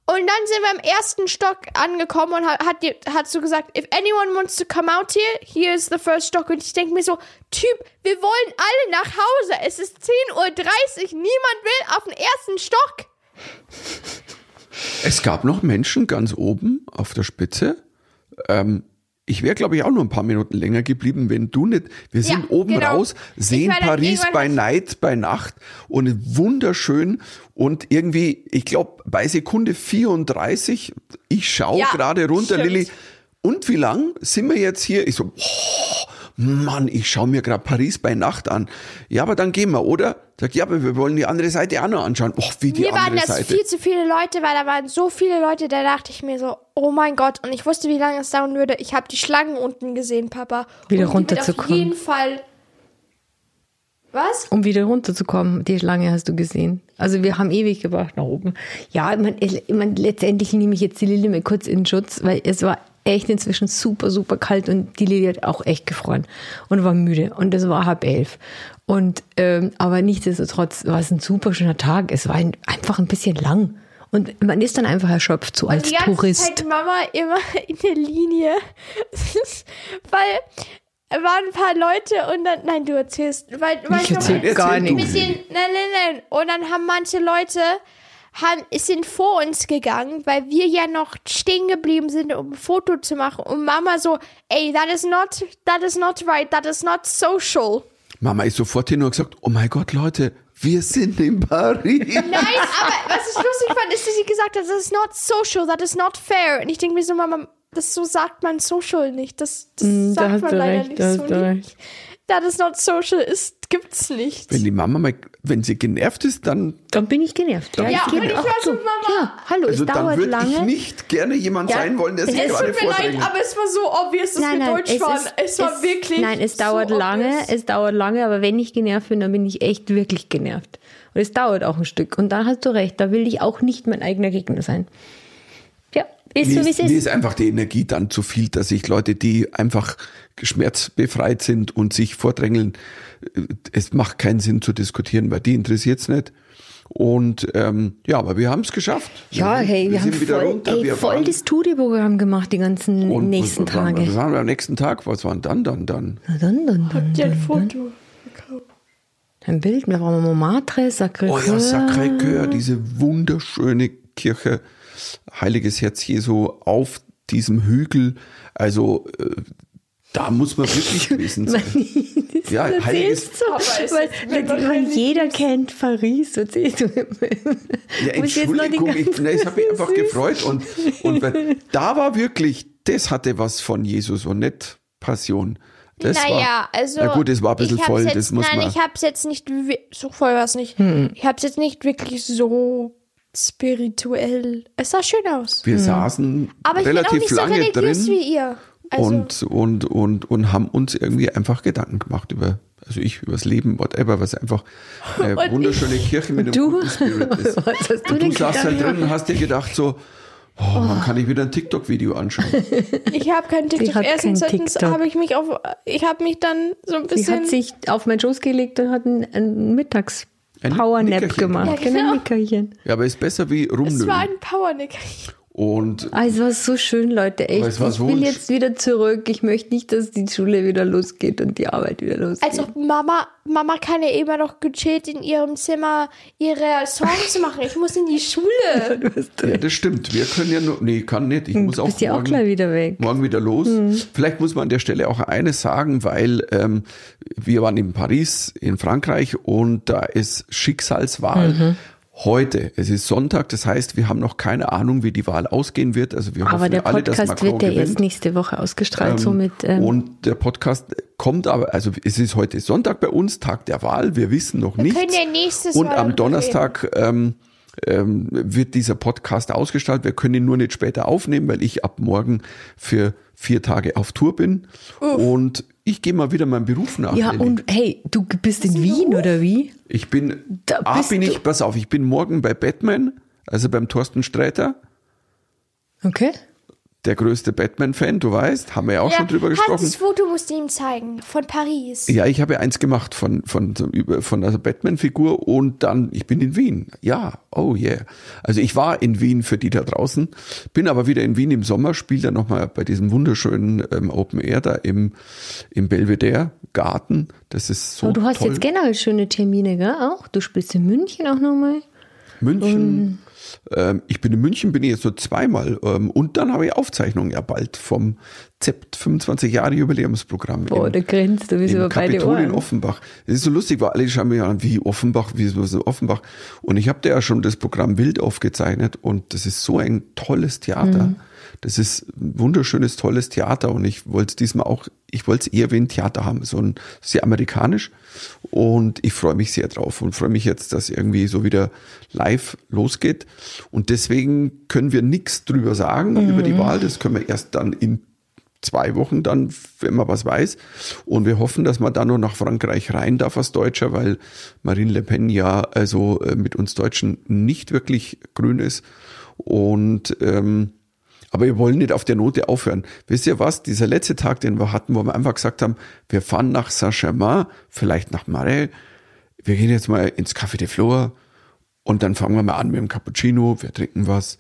Speaker 2: Und dann sind wir im ersten Stock angekommen und hat, hat, hat so gesagt, if anyone wants to come out here, here is the first stock. Und ich denke mir so, Typ, wir wollen alle nach Hause. Es ist 10.30 Uhr, niemand will auf den ersten Stock.
Speaker 1: Es gab noch Menschen ganz oben auf der Spitze. Ähm, ich wäre, glaube ich, auch noch ein paar Minuten länger geblieben, wenn du nicht. Wir sind
Speaker 2: Ja,
Speaker 1: oben
Speaker 2: genau.
Speaker 1: raus, sehen Paris bei Night, bei Nacht und wunderschön. Und irgendwie, ich glaube, bei Sekunde 34, ich schaue
Speaker 2: Ja,
Speaker 1: gerade runter,
Speaker 2: stimmt.
Speaker 1: Lilly. Und wie lang sind wir jetzt hier? Ich so, oh, Mann, ich schaue mir gerade Paris bei Nacht an. Ja, aber dann gehen wir, oder? Sag, ja, aber wir wollen die andere Seite auch noch anschauen. Och, wie die
Speaker 2: Mir waren
Speaker 1: andere
Speaker 2: das
Speaker 1: Seite.
Speaker 2: viel zu viele Leute, weil da waren so viele Leute, da dachte ich mir so, oh mein Gott. Und ich wusste, wie lange es dauern würde. Ich habe die Schlangen unten gesehen, Papa.
Speaker 3: Wieder
Speaker 2: wird
Speaker 3: runterzukommen.
Speaker 2: Auf jeden Fall. Was?
Speaker 3: Um wieder runterzukommen, die Schlange hast du gesehen. Also wir haben ewig gebraucht nach oben. Ja, ich mein, ich mein, letztendlich nehme ich jetzt die Lilly mal kurz in Schutz, weil es war echt inzwischen super, super kalt und die Lilly hat auch echt gefroren und war müde. Und es war halb elf. Und ähm, aber nichtsdestotrotz war es ein super schöner Tag. Es war ein, einfach ein bisschen lang. Und man ist dann einfach erschöpft, so als
Speaker 2: die ganze
Speaker 3: Tourist.
Speaker 2: Zeit Mama immer [LAUGHS] in der Linie. weil es waren ein paar Leute und dann, nein, du erzählst, weil, weil
Speaker 3: Ich erzähl
Speaker 1: Erzähl
Speaker 3: gar nichts.
Speaker 2: den, nein, nein, nein. Und dann haben manche Leute, haben, sind vor uns gegangen, weil wir ja noch stehen geblieben sind, um ein Foto zu machen. Und Mama so, ey, that is not, that is not right, that is not social.
Speaker 1: Mama ist sofort hin und gesagt, oh mein Gott, Leute, wir sind in Paris. [LAUGHS]
Speaker 2: Nein, aber was ich lustig fand, ist, dass sie gesagt hat, das ist not social, that is not fair. Und ich denke mir so, Mama, das so sagt man social nicht. Das, das
Speaker 3: Mm, da
Speaker 2: sagt
Speaker 3: hast
Speaker 2: man leider
Speaker 3: recht,
Speaker 2: nicht
Speaker 3: da
Speaker 2: so nicht. That is not social ist, gibt's nicht.
Speaker 1: Wenn die Mama mal wenn sie genervt ist, dann,
Speaker 3: Dann bin ich genervt. Ja,
Speaker 2: Ja,
Speaker 3: ich
Speaker 2: und ich
Speaker 3: auch zu.
Speaker 2: Mama.
Speaker 3: Ja, hallo,
Speaker 1: also
Speaker 3: es
Speaker 1: dann
Speaker 3: dauert
Speaker 1: würde ich
Speaker 3: lange.
Speaker 1: nicht gerne jemand
Speaker 3: Ja,
Speaker 1: sein wollen, der sich
Speaker 3: es
Speaker 2: Es
Speaker 1: gerade
Speaker 2: tut mir leid, aber es war so obvious, dass
Speaker 3: Nein,
Speaker 2: wir
Speaker 3: nein,
Speaker 2: Deutsch
Speaker 3: es
Speaker 2: waren.
Speaker 3: ist,
Speaker 2: es war
Speaker 3: es,
Speaker 2: wirklich.
Speaker 3: Nein, es dauert
Speaker 2: so
Speaker 3: lange,
Speaker 2: obvious.
Speaker 3: es dauert lange, aber wenn ich genervt bin, dann bin ich echt wirklich genervt. Und es dauert auch ein Stück. Und da hast du recht, da will ich auch nicht mein eigener Gegner sein. Ist
Speaker 1: Mir
Speaker 3: so wie
Speaker 1: ist, mir
Speaker 3: ist.
Speaker 1: einfach die Energie dann zu viel, dass ich Leute, die einfach schmerzbefreit sind und sich vordrängeln, äh, es macht keinen Sinn zu diskutieren, weil die interessiert es nicht. Und ähm, ja, aber wir haben es geschafft.
Speaker 3: Ja, hey, wir, haben
Speaker 1: sind wieder
Speaker 3: voll,
Speaker 1: runter.
Speaker 3: ey,
Speaker 1: wir
Speaker 3: voll
Speaker 1: waren-
Speaker 3: das Studioprogramm gemacht die ganzen
Speaker 1: und-
Speaker 3: nächsten
Speaker 1: und, waren-
Speaker 3: Tage.
Speaker 1: Wir waren am nächsten Tag. Was waren dann dann dann?
Speaker 3: Na dann, dann, dann,
Speaker 2: Habt ihr ein. Foto gekauft?
Speaker 3: Ein Bild, wir waren Montmartre, Sacré-Cœur.
Speaker 1: Oh ja, Sacré-Cœur, diese wunderschöne Kirche, Heiliges Herz Jesu auf diesem Hügel. Also äh, da muss man wirklich [LAUGHS] gewesen sein. [LAUGHS] ja, Heiliges
Speaker 2: es [LAUGHS]
Speaker 3: weil,
Speaker 2: ist
Speaker 3: weil, weil
Speaker 2: nicht
Speaker 3: jeder kennt Paris. Du mir.
Speaker 1: Ja, Entschuldigung, ich, nein, ich habe mich einfach
Speaker 3: Süß.
Speaker 1: gefreut und, und weil, da war wirklich, das hatte was von Jesus und nicht Passion. Das
Speaker 2: naja,
Speaker 1: war,
Speaker 2: also.
Speaker 1: Na gut, das war ein bisschen voll,
Speaker 2: Jetzt,
Speaker 1: das muss
Speaker 2: nein,
Speaker 1: man.
Speaker 2: ich hab's jetzt nicht. So voll war es nicht.
Speaker 3: Hm.
Speaker 2: Ich hab's jetzt nicht wirklich so spirituell. Es sah schön aus.
Speaker 1: wir saßen
Speaker 2: Aber ich bin auch
Speaker 1: relativ
Speaker 2: nicht so
Speaker 1: lange
Speaker 2: religiös
Speaker 1: drin
Speaker 2: wie ihr. Also,
Speaker 1: und, und, und, und haben uns irgendwie einfach Gedanken gemacht über, also ich, übers Leben, whatever, was einfach eine [LAUGHS]
Speaker 2: Und
Speaker 1: wunderschöne Kirche mit einem
Speaker 3: Du?
Speaker 1: guten Spirit [LAUGHS] ist.
Speaker 3: Was hast du
Speaker 1: Und
Speaker 3: denn
Speaker 1: du saßt halt drin und hast dir gedacht so, oh, wann kann ich wieder ein TikTok-Video anschauen? [LAUGHS]
Speaker 2: ich habe keinen TikTok. Erstens,
Speaker 3: kein
Speaker 2: zweitens habe ich mich auf. Ich habe mich dann so ein
Speaker 3: Sie
Speaker 2: bisschen.
Speaker 3: hat sich auf meinen Schoß gelegt und hat einen, einen Mittags Powernap gemacht.
Speaker 2: Ja, genau.
Speaker 3: Nickerchen.
Speaker 1: Ja, aber ist besser wie
Speaker 2: es war ein Powernick.
Speaker 1: Und
Speaker 3: Ah, es war so schön, Leute. Echt. Ich will jetzt wieder zurück. Ich möchte nicht, dass die Schule wieder losgeht und die Arbeit wieder losgeht.
Speaker 2: Also Mama, Mama kann ja immer noch gechillt in ihrem Zimmer ihre Songs machen. Ich muss in die Schule. [LAUGHS]
Speaker 3: du hast
Speaker 1: Ja, das stimmt. Wir können ja nur, nee, kann nicht. Ich muss
Speaker 3: du
Speaker 1: auch
Speaker 3: bist ja auch
Speaker 1: morgen,
Speaker 3: gleich wieder weg.
Speaker 1: morgen wieder los. Vielleicht muss man an der Stelle auch eines sagen, weil ähm, wir waren in Paris, in Frankreich und da ist Schicksalswahl. Heute, es ist Sonntag, das heißt, wir haben noch keine Ahnung, wie die Wahl ausgehen wird. Also wir
Speaker 3: Aber
Speaker 1: hoffen
Speaker 3: der
Speaker 1: alle, dass
Speaker 3: Podcast
Speaker 1: Macron
Speaker 3: wird ja
Speaker 1: gewinnt.
Speaker 3: erst nächste Woche ausgestrahlt, somit. Ähm,
Speaker 1: und der Podcast kommt aber, also es ist heute Sonntag bei uns, Tag der Wahl, wir wissen noch
Speaker 2: Wir
Speaker 1: nichts.
Speaker 2: können ja nächstes
Speaker 1: Und
Speaker 2: Mal
Speaker 1: am Donnerstag ähm, ähm, wird dieser Podcast ausgestrahlt. Wir können ihn nur nicht später aufnehmen, weil ich ab morgen für vier Tage auf Tour bin. Und ich gehe mal wieder meinem Beruf nach.
Speaker 3: ja,
Speaker 1: Lilly.
Speaker 3: und hey, du bist in Wien oder wie?
Speaker 1: ich bin,
Speaker 3: Da
Speaker 1: A,
Speaker 3: bist
Speaker 1: bin ich, pass auf, ich bin morgen bei Batman, also beim Thorsten Sträter,
Speaker 3: Okay.
Speaker 1: Der größte Batman-Fan, du weißt, haben wir ja auch
Speaker 2: Ja,
Speaker 1: schon drüber
Speaker 2: Hans,
Speaker 1: gesprochen.
Speaker 2: das Foto musst du ihm zeigen. Von Paris.
Speaker 1: Ja, ich habe ja eins gemacht von, von, von einer Batman-Figur und dann, ich bin in Wien. Ja, oh yeah. Also ich war in Wien für die da draußen, bin aber wieder in Wien im Sommer, spiele dann nochmal bei diesem wunderschönen ähm, Open Air da im, im Belvedere Garten. Das ist so
Speaker 3: Aber du hast
Speaker 1: toll.
Speaker 3: jetzt generell schöne Termine, gell? Auch? Du spielst in München auch nochmal.
Speaker 1: München. Ähm, ich bin in München, bin ich jetzt nur zweimal. Ähm, und dann habe ich Aufzeichnungen ja bald vom ZEPT 25 Jahre Jubiläumsprogramm.
Speaker 3: Boah,
Speaker 1: im-
Speaker 3: da grinst du wie so
Speaker 1: im
Speaker 3: über beide
Speaker 1: Kapitol in
Speaker 3: Ohren.
Speaker 1: Offenbach. Es ist so lustig, weil alle schauen mir an, wie Offenbach, wie so so Offenbach. Und ich habe da ja schon das Programm Wild aufgezeichnet und das ist so ein tolles Theater.
Speaker 3: Mhm.
Speaker 1: Das ist ein wunderschönes, tolles Theater und ich wollte es diesmal auch, ich wollte es eher wie ein Theater haben, so ein sehr amerikanisch und ich freue mich sehr drauf und freue mich jetzt, dass irgendwie so wieder live losgeht und deswegen können wir nichts drüber sagen über
Speaker 3: Mhm.
Speaker 1: die Wahl, das können wir erst dann in zwei Wochen dann, wenn man was weiß. Und wir hoffen, dass man dann noch nach Frankreich rein darf als Deutscher, weil Marine Le Pen ja also äh, mit uns Deutschen nicht wirklich grün ist. Und ähm, aber wir wollen nicht auf der Note aufhören. Wisst ihr was? Dieser letzte Tag, den wir hatten, wo wir einfach gesagt haben, wir fahren nach Saint-Germain, vielleicht nach Marais. Wir gehen jetzt mal ins Café de Flore und dann fangen wir mal an mit dem Cappuccino, wir trinken was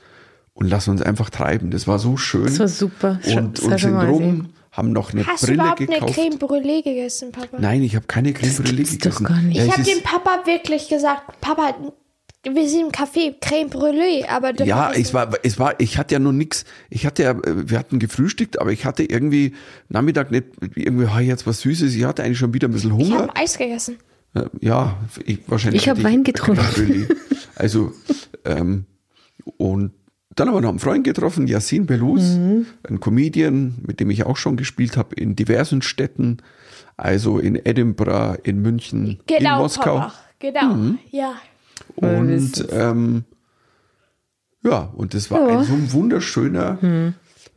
Speaker 1: und lassen uns einfach treiben. Das war so schön.
Speaker 3: Das war super.
Speaker 1: Und, und sind rum, haben noch eine
Speaker 2: Hast du
Speaker 1: Brille
Speaker 2: überhaupt
Speaker 1: gekauft.
Speaker 2: eine Creme Brûlée gegessen, Papa?
Speaker 1: Nein, ich habe keine Creme Brûlée
Speaker 3: gibt's doch
Speaker 1: gegessen.
Speaker 3: gar nicht.
Speaker 1: Ja,
Speaker 2: ich
Speaker 1: es
Speaker 2: habe dem Papa wirklich gesagt, Papa, wir sind im Café, Creme Brûlée, aber
Speaker 1: Ja, es war, es war, ich hatte ja noch nix. Ich hatte ja, wir hatten gefrühstückt, aber ich hatte irgendwie Nachmittag nicht irgendwie ah, jetzt was Süßes. Ich hatte eigentlich schon wieder ein bisschen
Speaker 2: ich
Speaker 1: Hunger.
Speaker 2: habe Eis gegessen.
Speaker 1: Äh, Ja, ich, wahrscheinlich.
Speaker 3: Ich hab
Speaker 1: hatte
Speaker 3: Wein getrunken. [LAUGHS]
Speaker 1: Also, ähm, und dann haben wir noch einen Freund getroffen, Yassin Belus,
Speaker 3: Mhm.
Speaker 1: ein Comedian, mit dem ich auch schon gespielt habe in diversen Städten, also in Edinburgh, in München, in
Speaker 2: Genau,
Speaker 1: Moskau.
Speaker 2: Papa. genau.
Speaker 1: Mhm.
Speaker 2: Ja.
Speaker 1: Und ähm, ja, und das war
Speaker 3: Ja.
Speaker 1: ein so ein wunderschöner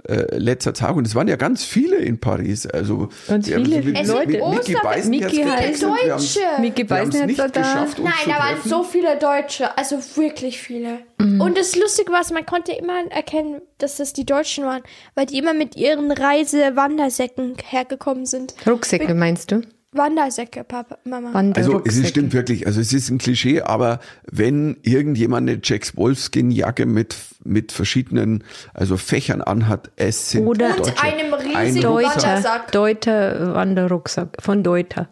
Speaker 1: äh, letzter Tag. Und es waren ja ganz viele in Paris. Also
Speaker 3: Ganz viele
Speaker 1: so mit,
Speaker 2: Es
Speaker 3: Leute.
Speaker 1: mit
Speaker 2: Oster-
Speaker 1: Beisenherz
Speaker 3: Miki
Speaker 1: getrennt
Speaker 3: heißt
Speaker 2: Deutsche.
Speaker 1: Haben es
Speaker 3: Beisenherz
Speaker 1: nicht
Speaker 3: da.
Speaker 1: geschafft,
Speaker 2: Nein, da waren so viele Deutsche, also wirklich viele.
Speaker 3: Mhm.
Speaker 2: Und das Lustige war, man konnte immer erkennen, dass das die Deutschen waren, weil die immer mit ihren Reisewandersäcken hergekommen sind.
Speaker 3: Rucksäcke meinst du?
Speaker 2: Wandersäcke, Papa, Mama.
Speaker 1: Also es stimmt wirklich, also es ist ein Klischee, aber wenn irgendjemand eine Jacks Wolfskin Jacke mit, mit verschiedenen, also Fächern anhat, es sind
Speaker 3: Oder-
Speaker 2: Und
Speaker 1: Deutsche.
Speaker 2: einem riesigen
Speaker 1: Ein
Speaker 3: Deuter,
Speaker 2: Wandersack.
Speaker 3: Deuter Wanderrucksack von Deuter.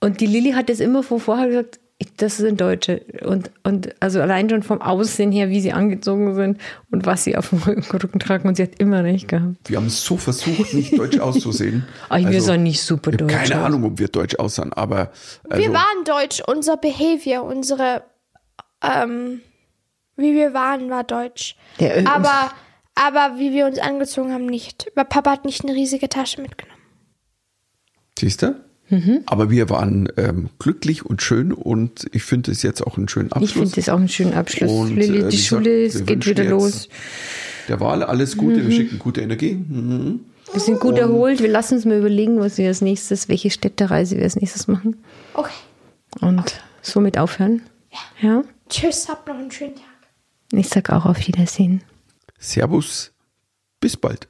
Speaker 3: Und die Lilly hat es immer von vorher gesagt, das sind Deutsche. Und, und also allein schon vom Aussehen her, wie sie angezogen sind und was sie auf dem Rücken tragen. Und sie hat immer recht gehabt.
Speaker 1: Wir haben so versucht, nicht deutsch [LAUGHS] auszusehen.
Speaker 3: Aber wir
Speaker 1: Also,
Speaker 3: sahen nicht super deutsch
Speaker 1: Keine
Speaker 3: aus.
Speaker 1: Ahnung, ob wir deutsch aussahen, aber also,
Speaker 2: wir waren deutsch, unser Behavior, unsere, ähm, wie wir waren, war deutsch.
Speaker 3: Der, äh,
Speaker 2: Aber, aber wie wir uns angezogen haben, nicht. Weil Papa hat nicht eine riesige Tasche mitgenommen.
Speaker 1: siehst du?
Speaker 3: Mhm.
Speaker 1: Aber wir waren ähm, glücklich und schön und ich finde es jetzt auch einen schönen Abschluss.
Speaker 3: Ich finde das auch einen schönen Abschluss.
Speaker 1: Und,
Speaker 3: Lilly,
Speaker 1: äh,
Speaker 3: die
Speaker 1: wie
Speaker 3: Schule
Speaker 1: gesagt,
Speaker 3: es geht wieder los.
Speaker 1: Der Wahl alles Gute,
Speaker 3: Mhm.
Speaker 1: wir schicken gute Energie. Mhm.
Speaker 3: Wir sind gut erholt. Wir lassen uns mal überlegen, was wir als nächstes, welche Städtereise wir als nächstes machen.
Speaker 2: Okay.
Speaker 3: Und somit aufhören. Ja.
Speaker 2: Tschüss, habt noch einen schönen Tag.
Speaker 3: Ich sag auch auf Wiedersehen.
Speaker 1: Servus, bis bald.